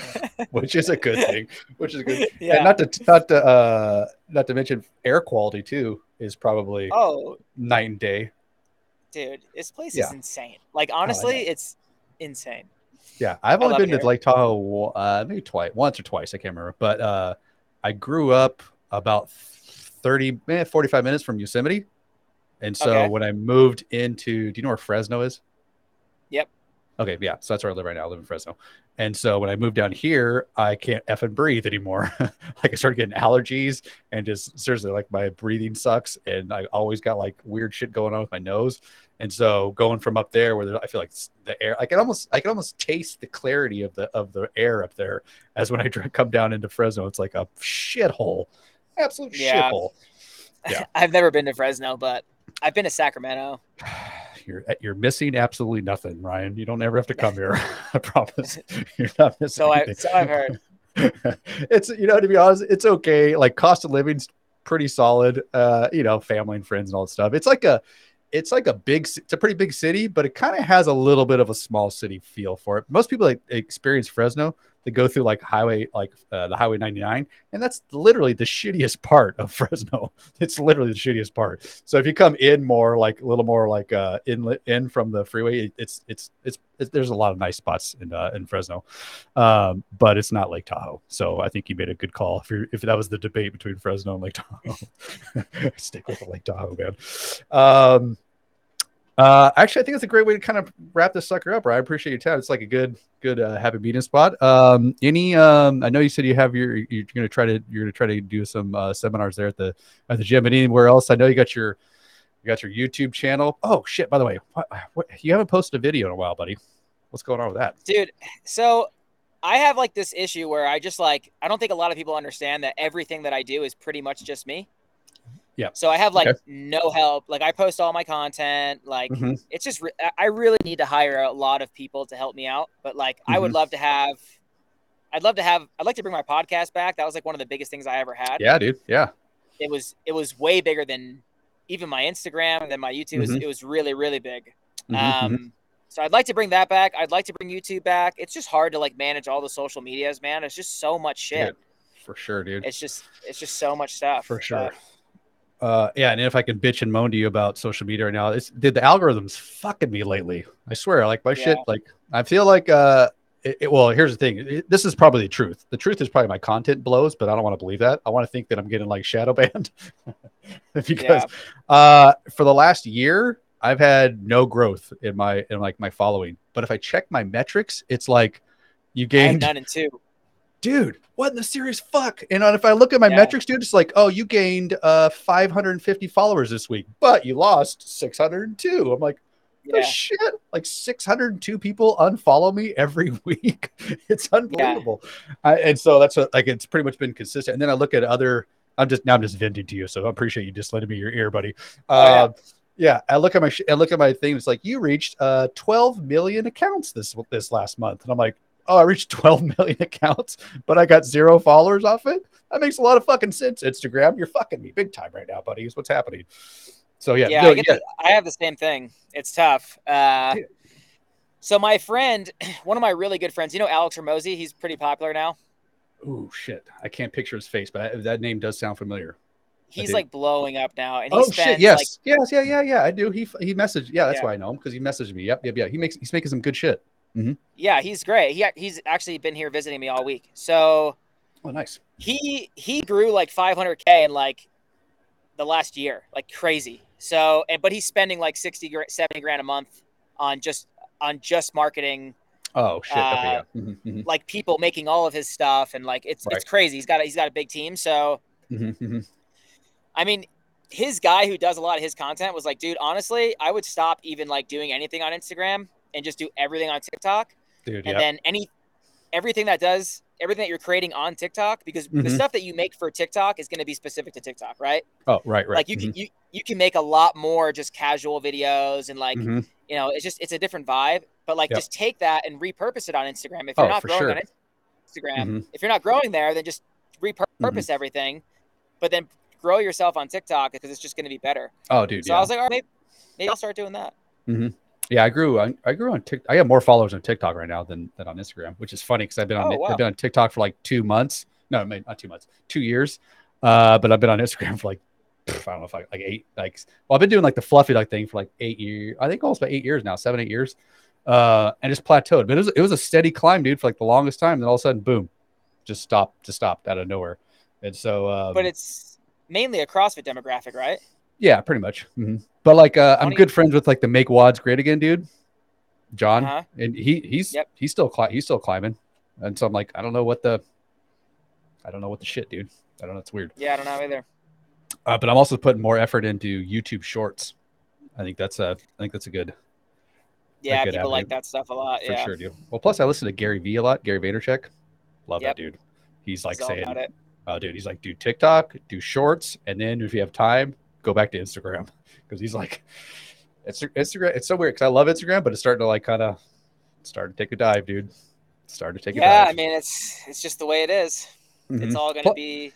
which is a good thing. Which is good. Yeah. And not to not to uh not to mention air quality too is probably oh, night and day. dude, this place Yeah. is insane. Like honestly, it's insane. Yeah, I've only been to. Lake Tahoe uh, maybe twice, once or twice. I can't remember, but uh, I grew up about 30, eh, 45 minutes from Yosemite, and so Okay. when I moved into, do you know where Fresno is? Yep. Okay, yeah, so that's where I live right now. I live in Fresno, and so when I moved down here, I can't effing breathe anymore. like I started getting allergies, and just seriously, like my breathing sucks, and I always got like weird shit going on with my nose. And so going from up there where I feel like the air, I can almost, I can almost taste the clarity of the of the air up there as when I come down into Fresno. It's like a shithole, absolute Yeah. shithole. Yeah. I've never been to Fresno, but I've been to Sacramento. You're you're missing absolutely nothing, Ryan. You don't ever have to come here. I promise. You're not missing. So I so I've heard. it's you know to be honest, it's okay. Like cost of living's pretty solid. Uh, you know, family and friends and all that stuff. It's like a it's like a big it's a pretty big city, but it kind of has a little bit of a small city feel for it. Most people that experience Fresno, they go through like highway like uh, the highway 99 and that's literally the shittiest part of Fresno. It's literally the shittiest part. So if you come in more like a little more like uh inlet in from the freeway, it, it's, it's it's it's there's a lot of nice spots in uh, in Fresno. Um, but it's not Lake Tahoe. So I think you made a good call if you're if that was the debate between Fresno and Lake Tahoe. Stick with the Lake Tahoe, man. Um uh, actually, I think it's a great way to kind of wrap this sucker up. Right? I appreciate your time. It's like a good, good uh, happy meeting spot. Um, any? Um, I know you said you have your. You're to try to. You're to try to do some uh, seminars there at the at the gym. But anywhere else? I know you got your. You got your YouTube channel. Oh shit! By the way, what, what, you haven't posted a video in a while, buddy. What's going on with that? Dude, so I have like this issue where I just like I don't think a lot of people understand that everything that I do is pretty much just me. Yeah. So I have like Okay. no help. Like I post all my content. Like Mhm. it's just re- I- I really need to hire a lot of people to help me out. But like I Mm-hmm. would love to have. I'd love to have. I'd like to bring my podcast back. That was like one of the biggest things I ever had. Yeah, dude. Yeah. It was it was way bigger than even my Instagram and then my YouTube. It, was, Mhm. it was really really big. Mhm, Um, so I'd like to bring that back. I'd like to bring YouTube back. It's just hard to like manage all the social medias, man. It's just so much shit. for sure, dude. It's just it's just so much stuff. For sure. But Uh, yeah, and if I can bitch and moan to you about social media right now, it's did the algorithms fucking me lately. I swear, like my shit, like I feel like uh, it, it- well, here's the thing. It- this is probably the truth. The truth is probably my content blows, but I don't want to believe that. I want to think that I'm getting like shadow banned because uh, for the last year, I've had no growth in my in like my following. But if I check my metrics, it's like you gained none in two. Dude, what in the serious fuck? And if I look at my Yeah. metrics, dude, it's like, oh, you gained uh 550 followers this week, but you lost 602. I'm like, Yeah. shit, like 602 people unfollow me every week. it's unbelievable. I, and so that's what, like, it's pretty much been consistent. And then I look at other, I'm just, now I'm just venting to you. So I appreciate you just letting me your ear, buddy. Oh, yeah. Uh, yeah, I look at my sh- I look at my thing. It's like you reached uh 12 million accounts this this last month, and I'm like, oh, I reached 12 million accounts, but I got zero followers off it. That makes a lot of fucking sense. Instagram, you're fucking me big time right now, buddy. Is what's happening. So yeah, Yeah, no, I, get yeah. the- I have the same thing. It's tough. Uh, Yeah. so my friend, one of my really good friends, you know Alex Hormozi, he's pretty popular now. Ooh, shit. I can't picture his face, but I, that name does sound familiar. He's like blowing up now, and Oh spends shit, yes, like yes, yeah, yeah, yeah. I do. He he messaged. Yeah, that's Yeah. why I know him because he messaged me. Yep, yep, yeah. He makes he's making some good shit. Yeah, he's great. He he's actually been here visiting me all week. So Oh, nice. he he grew like 500k in like the last year, like crazy. So and but he's spending like 60 gra- 70 grand a month on just on just marketing Oh shit. okay, Uh, yeah. Mhm, mhm, like people making all of his stuff and like it's Right. it's crazy. He's got a, he's got a big team. So mhm, mhm. I mean, his guy who does a lot of his content was like, dude, honestly, I would stop even like doing anything on Instagram and just do everything on TikTok. Dude, And yeah. then any everything that does everything that you're creating on TikTok because the Mhm. stuff that you make for TikTok is going to be specific to TikTok, right? Oh, right, right. Like you can you you can make a lot more just casual videos and like Mhm, mhm. you know it's just it's a different vibe. But like Yep. just take that and repurpose it on Instagram. If you're Oh, not growing sure. on Instagram, Mhm. if you're not growing there, then just repurpose Mm-hmm. everything. But then grow yourself on TikTok because it's just going to be better. Oh, dude. So yeah. I was like, all right, maybe, maybe I'll start doing that. Yeah, I grew. I, I grew on TikTok. I have more followers on TikTok right now than, than on Instagram, which is funny because I've been on Oh, wow. I've been on TikTok for like two months. No, I mean, not two months, two years. Uh, but I've been on Instagram for like I don't know if I like eight. Like, well, I've been doing like the fluffy like thing for like eight years. I think almost about eight years now, seven, eight years. Uh, and just plateaued. But it was it was a steady climb, dude, for like the longest time. Then all of a sudden, boom, just stopped, just stopped out of nowhere. And so, um, But it's mainly a CrossFit demographic, right? Yeah, pretty much. Mhm. But like, uh, I'm good friends with like the Make WODs Great Again dude, John, Uh-huh. and he he's Yep. he's still cli- he's still climbing, and so I'm like, I don't know what the, I don't know what the shit, dude. I don't know. It's weird. Yeah, I don't know either. Uh, but I'm also putting more effort into YouTube Shorts. I think that's a I think that's a good. Yeah, good people like that stuff a lot. For yeah, sure, dude. Well, plus I listen to Gary Vee a lot. Gary Vaynerchuk, love Yep. that dude. He's like He's saying. "Oh, dude," he's like, "Do TikTok, do Shorts, and then if you have time, go back to Instagram." Because he's like, "It's Instagram. It's so weird because I love Instagram, but it's starting to like kind of start to take a dive, dude. Start to take a Yeah, dive." I mean it's it's just the way it is. It's Mhm. all gonna be.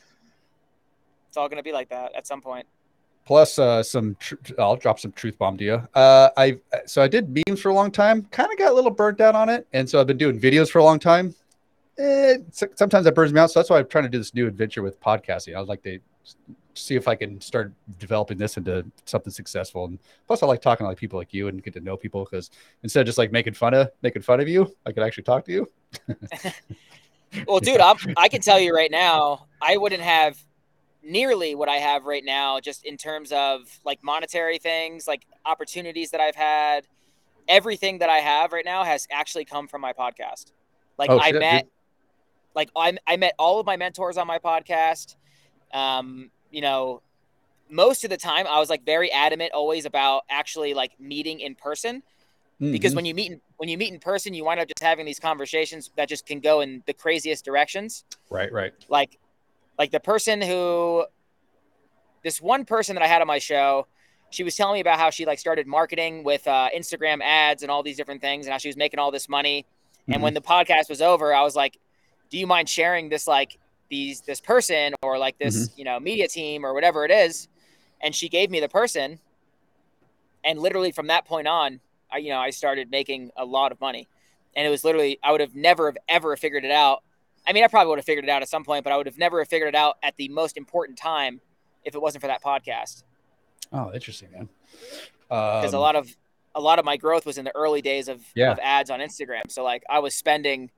It's all gonna be like that at some point. plus uh some tr- i'll drop some truth bomb to you uh i so i did memes for a long time kind of got a little burnt out on it and so i've been doing videos for a long time eh, sometimes that burns me out so that's why i'm trying to do this new adventure with podcasting i'd like to see if i can start developing this into something successful and plus i like talking to like people like you and get to know people because instead of just like making fun of making fun of you i could actually talk to you Well, dude, I'm, I can tell you right now, I wouldn't have nearly what I have right now, just in terms of like monetary things, like opportunities that I've had. Everything that I have right now has actually come from my podcast. Like Oh, I shit, met, dude. like I, I met all of my mentors on my podcast. Um, you know, most of the time I was like very adamant always about actually like meeting in person because Mhm. when you meet in, when you meet in person, you wind up just having these conversations that just can go in the craziest directions right right like like the person who this one person that I had on my show, she was telling me about how she like started marketing with uh, Instagram ads and all these different things, and how she was making all this money. And when the podcast was over, I was like, "Do you mind sharing this like these this person or like this you know media team or whatever it is?" And she gave me the person, and literally from that point on, I you know I started making a lot of money, and it was literally I would have never have ever figured it out I mean, I probably would have figured it out at some point, but I would have never have figured it out at the most important time if it wasn't for that podcast. oh interesting man Because a Um, lot of a lot of my growth was in the early days of, Yeah. of ads on Instagram. So like I was spending,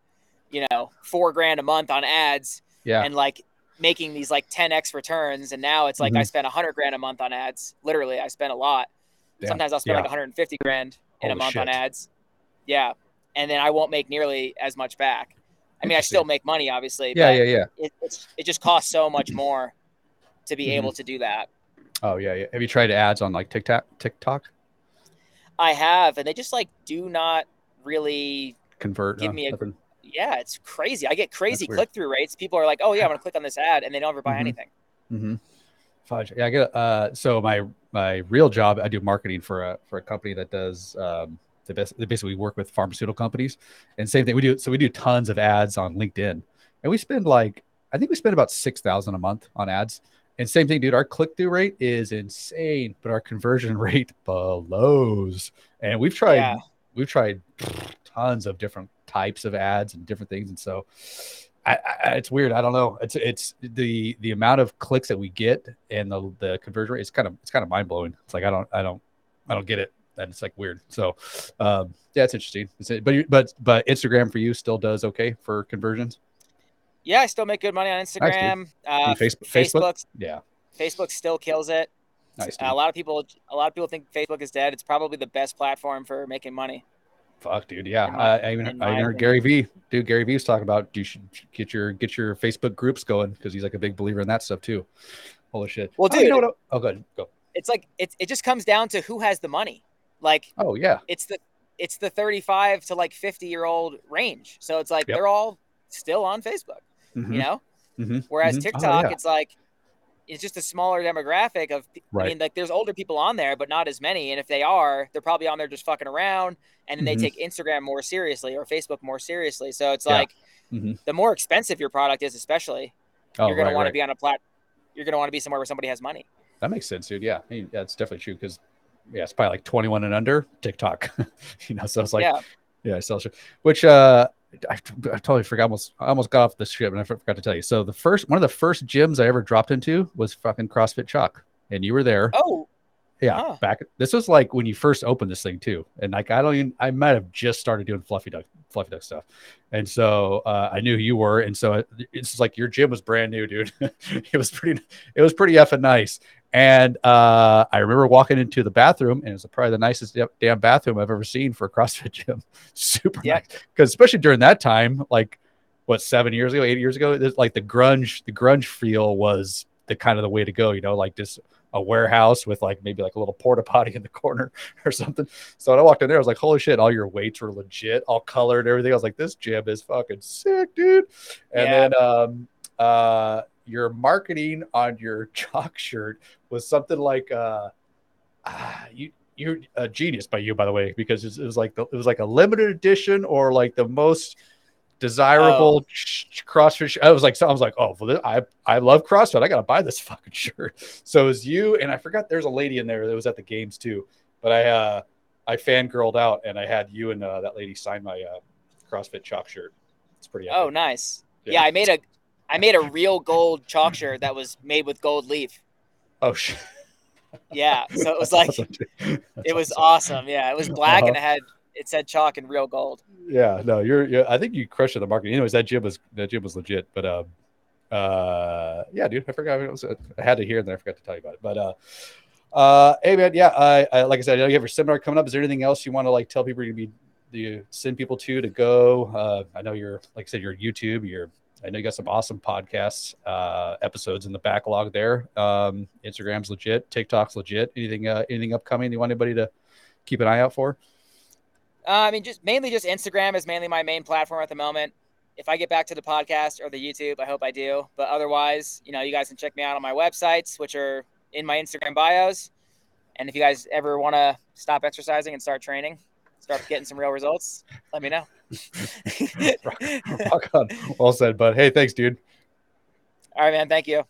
you know, four grand a month on ads yeah and like making these like 10x returns. And now it's like I Mhm. spend a hundred grand a month on ads. Literally, I spend a lot. Sometimes I'll spend Yeah. like 150 grand in a Holy month on ads. Yeah. And then I won't make nearly as much back. I mean, I still make money, obviously. yeah but yeah yeah it, it's, it just costs so much more to be Mhm. able to do that. Oh yeah, yeah. Have you tried ads on like TikTok? TikTok I have, and they just like do not really. convert? Give me a- nothing? Yeah, it's crazy. I get crazy click through rates. People are like, "Oh yeah, I'm gonna click on this ad," and they don't ever buy Mhm. anything. Mm-hmm. Fudge. Yeah, I get. Uh, so my my real job, I do marketing for a for a company that does. Um, they bas- they basically work with pharmaceutical companies, and same thing we do. So we do tons of ads on LinkedIn, and we spend like I think we spend about six thousand a month on ads. And same thing, dude. Our click through rate is insane, but our conversion rate blows. And we've tried Yeah. we've tried tons of different types of ads and different things, and so I, I, it's weird. I don't know. It's it's the the amount of clicks that we get and the the conversion rate is kind of it's kind of mind blowing. It's like I don't I don't I don't get it. And it's like weird. So um, yeah, it's interesting. It's, but but but Instagram for you still does okay for conversions. Yeah, I still make good money on Instagram. uh, Facebook- Facebook? Facebook, Yeah, Facebook still kills it. nice. Uh, a lot of people, a lot of people think Facebook is dead. It's probably the best platform for making money. Fuck, dude. Yeah, in I, I even I even heard. Gary Vee. Dude, Gary Vee's talking about you should get your get your Facebook groups going because he's like a big believer in that stuff too. Holy shit. Well, Oh, you know dude- what? Oh, good. Go. It's like it, it just comes down to who has the money. Like Oh yeah. it's the it's the 35 to like 50 year old range. So it's like Yep. they're all still on Facebook, Mhm, you know? mhm, Whereas mhm. Oh, TikTok, yeah. it's like it's just a smaller demographic of right. I mean, like there's older people on there, but not as many. And if they are, they're probably on there just fucking around and then Mhm. they take Instagram more seriously or Facebook more seriously. So it's Yeah. like Mhm. the more expensive your product is, especially, Oh, you're gonna want right. to be on a plat you're gonna want to be somewhere where somebody has money. That makes sense, dude. Yeah, I mean, yeah, it's definitely true because yeah, it's probably like 21 and under TikTok. you know, so it's like yeah. yeah, so which uh I, I totally forgot almost I almost got off the ship and I forgot to tell you. So the first one of the first gyms I ever dropped into was fucking CrossFit Chalk. And you were there. Oh, yeah. huh. Back this was like when you first opened this thing too. And like I don't even I might have just started doing fluffy duck fluffy duck stuff. And so uh, I knew you were. And so it- it's like your gym was brand new, dude. it was pretty it was pretty effing nice. And uh, I remember walking into the bathroom, and it was probably the nicest damn bathroom I've ever seen for a CrossFit gym. Super Yeah. nice, because especially during that time, like what seven years ago, eight years ago, there's like the grunge, the grunge feel was the kind of the way to go. You know, like just a warehouse with like maybe like a little porta potty in the corner or something. So when I walked in there, I was like, holy shit, all your weights were legit, all colored and everything. I was like, this gym is fucking sick, dude. And Yeah. then um uh your marketing on your chalk shirt was something like uh ah, you you're a genius by you by the way because it was, it was like the, it was like a limited edition or like the most desirable ch- CrossFit. Sh- I was like, so I was like, oh, well, this, I I love CrossFit. I gotta buy this fucking shirt. So it was you and I forgot there's a lady in there that was at the games too. But I uh I fangirled out and I had you and uh, that lady sign my uh, CrossFit chalk shirt. It's pretty. Oh, nice. Yeah. Yeah. I made a I made a real gold chalk shirt that was made with gold leaf. Oh shit. Yeah. So it was like awesome, it was awesome. awesome. Yeah. It was black Uh-huh. and it had it said chalk and real gold. Yeah, no, you're, you're I think you crushed it the market. Anyways, that gym was that gym was legit. But um uh yeah, dude, I forgot it was, I had to hear and then I forgot to tell you about it. But uh uh hey man, yeah, I, I like I said, I know you have your seminar coming up. Is there anything else you want to like tell people gonna be do you send people to to go? Uh I know you're like I said, you're YouTube, you're I know you got some awesome podcasts, uh, episodes in the backlog there. Um, Instagram's legit, TikTok's legit. Anything, uh, anything upcoming you want anybody to keep an eye out for? Uh, I mean, just mainly just Instagram is mainly my main platform at the moment. If I get back to the podcast or the YouTube, I hope I do. But otherwise, you know, you guys can check me out on my websites, which are in my Instagram bios. And if you guys ever want to stop exercising and start training, start getting some real results, let me know. Rock on. Well said, bud. Hey, thanks, dude. All right, man. Thank you.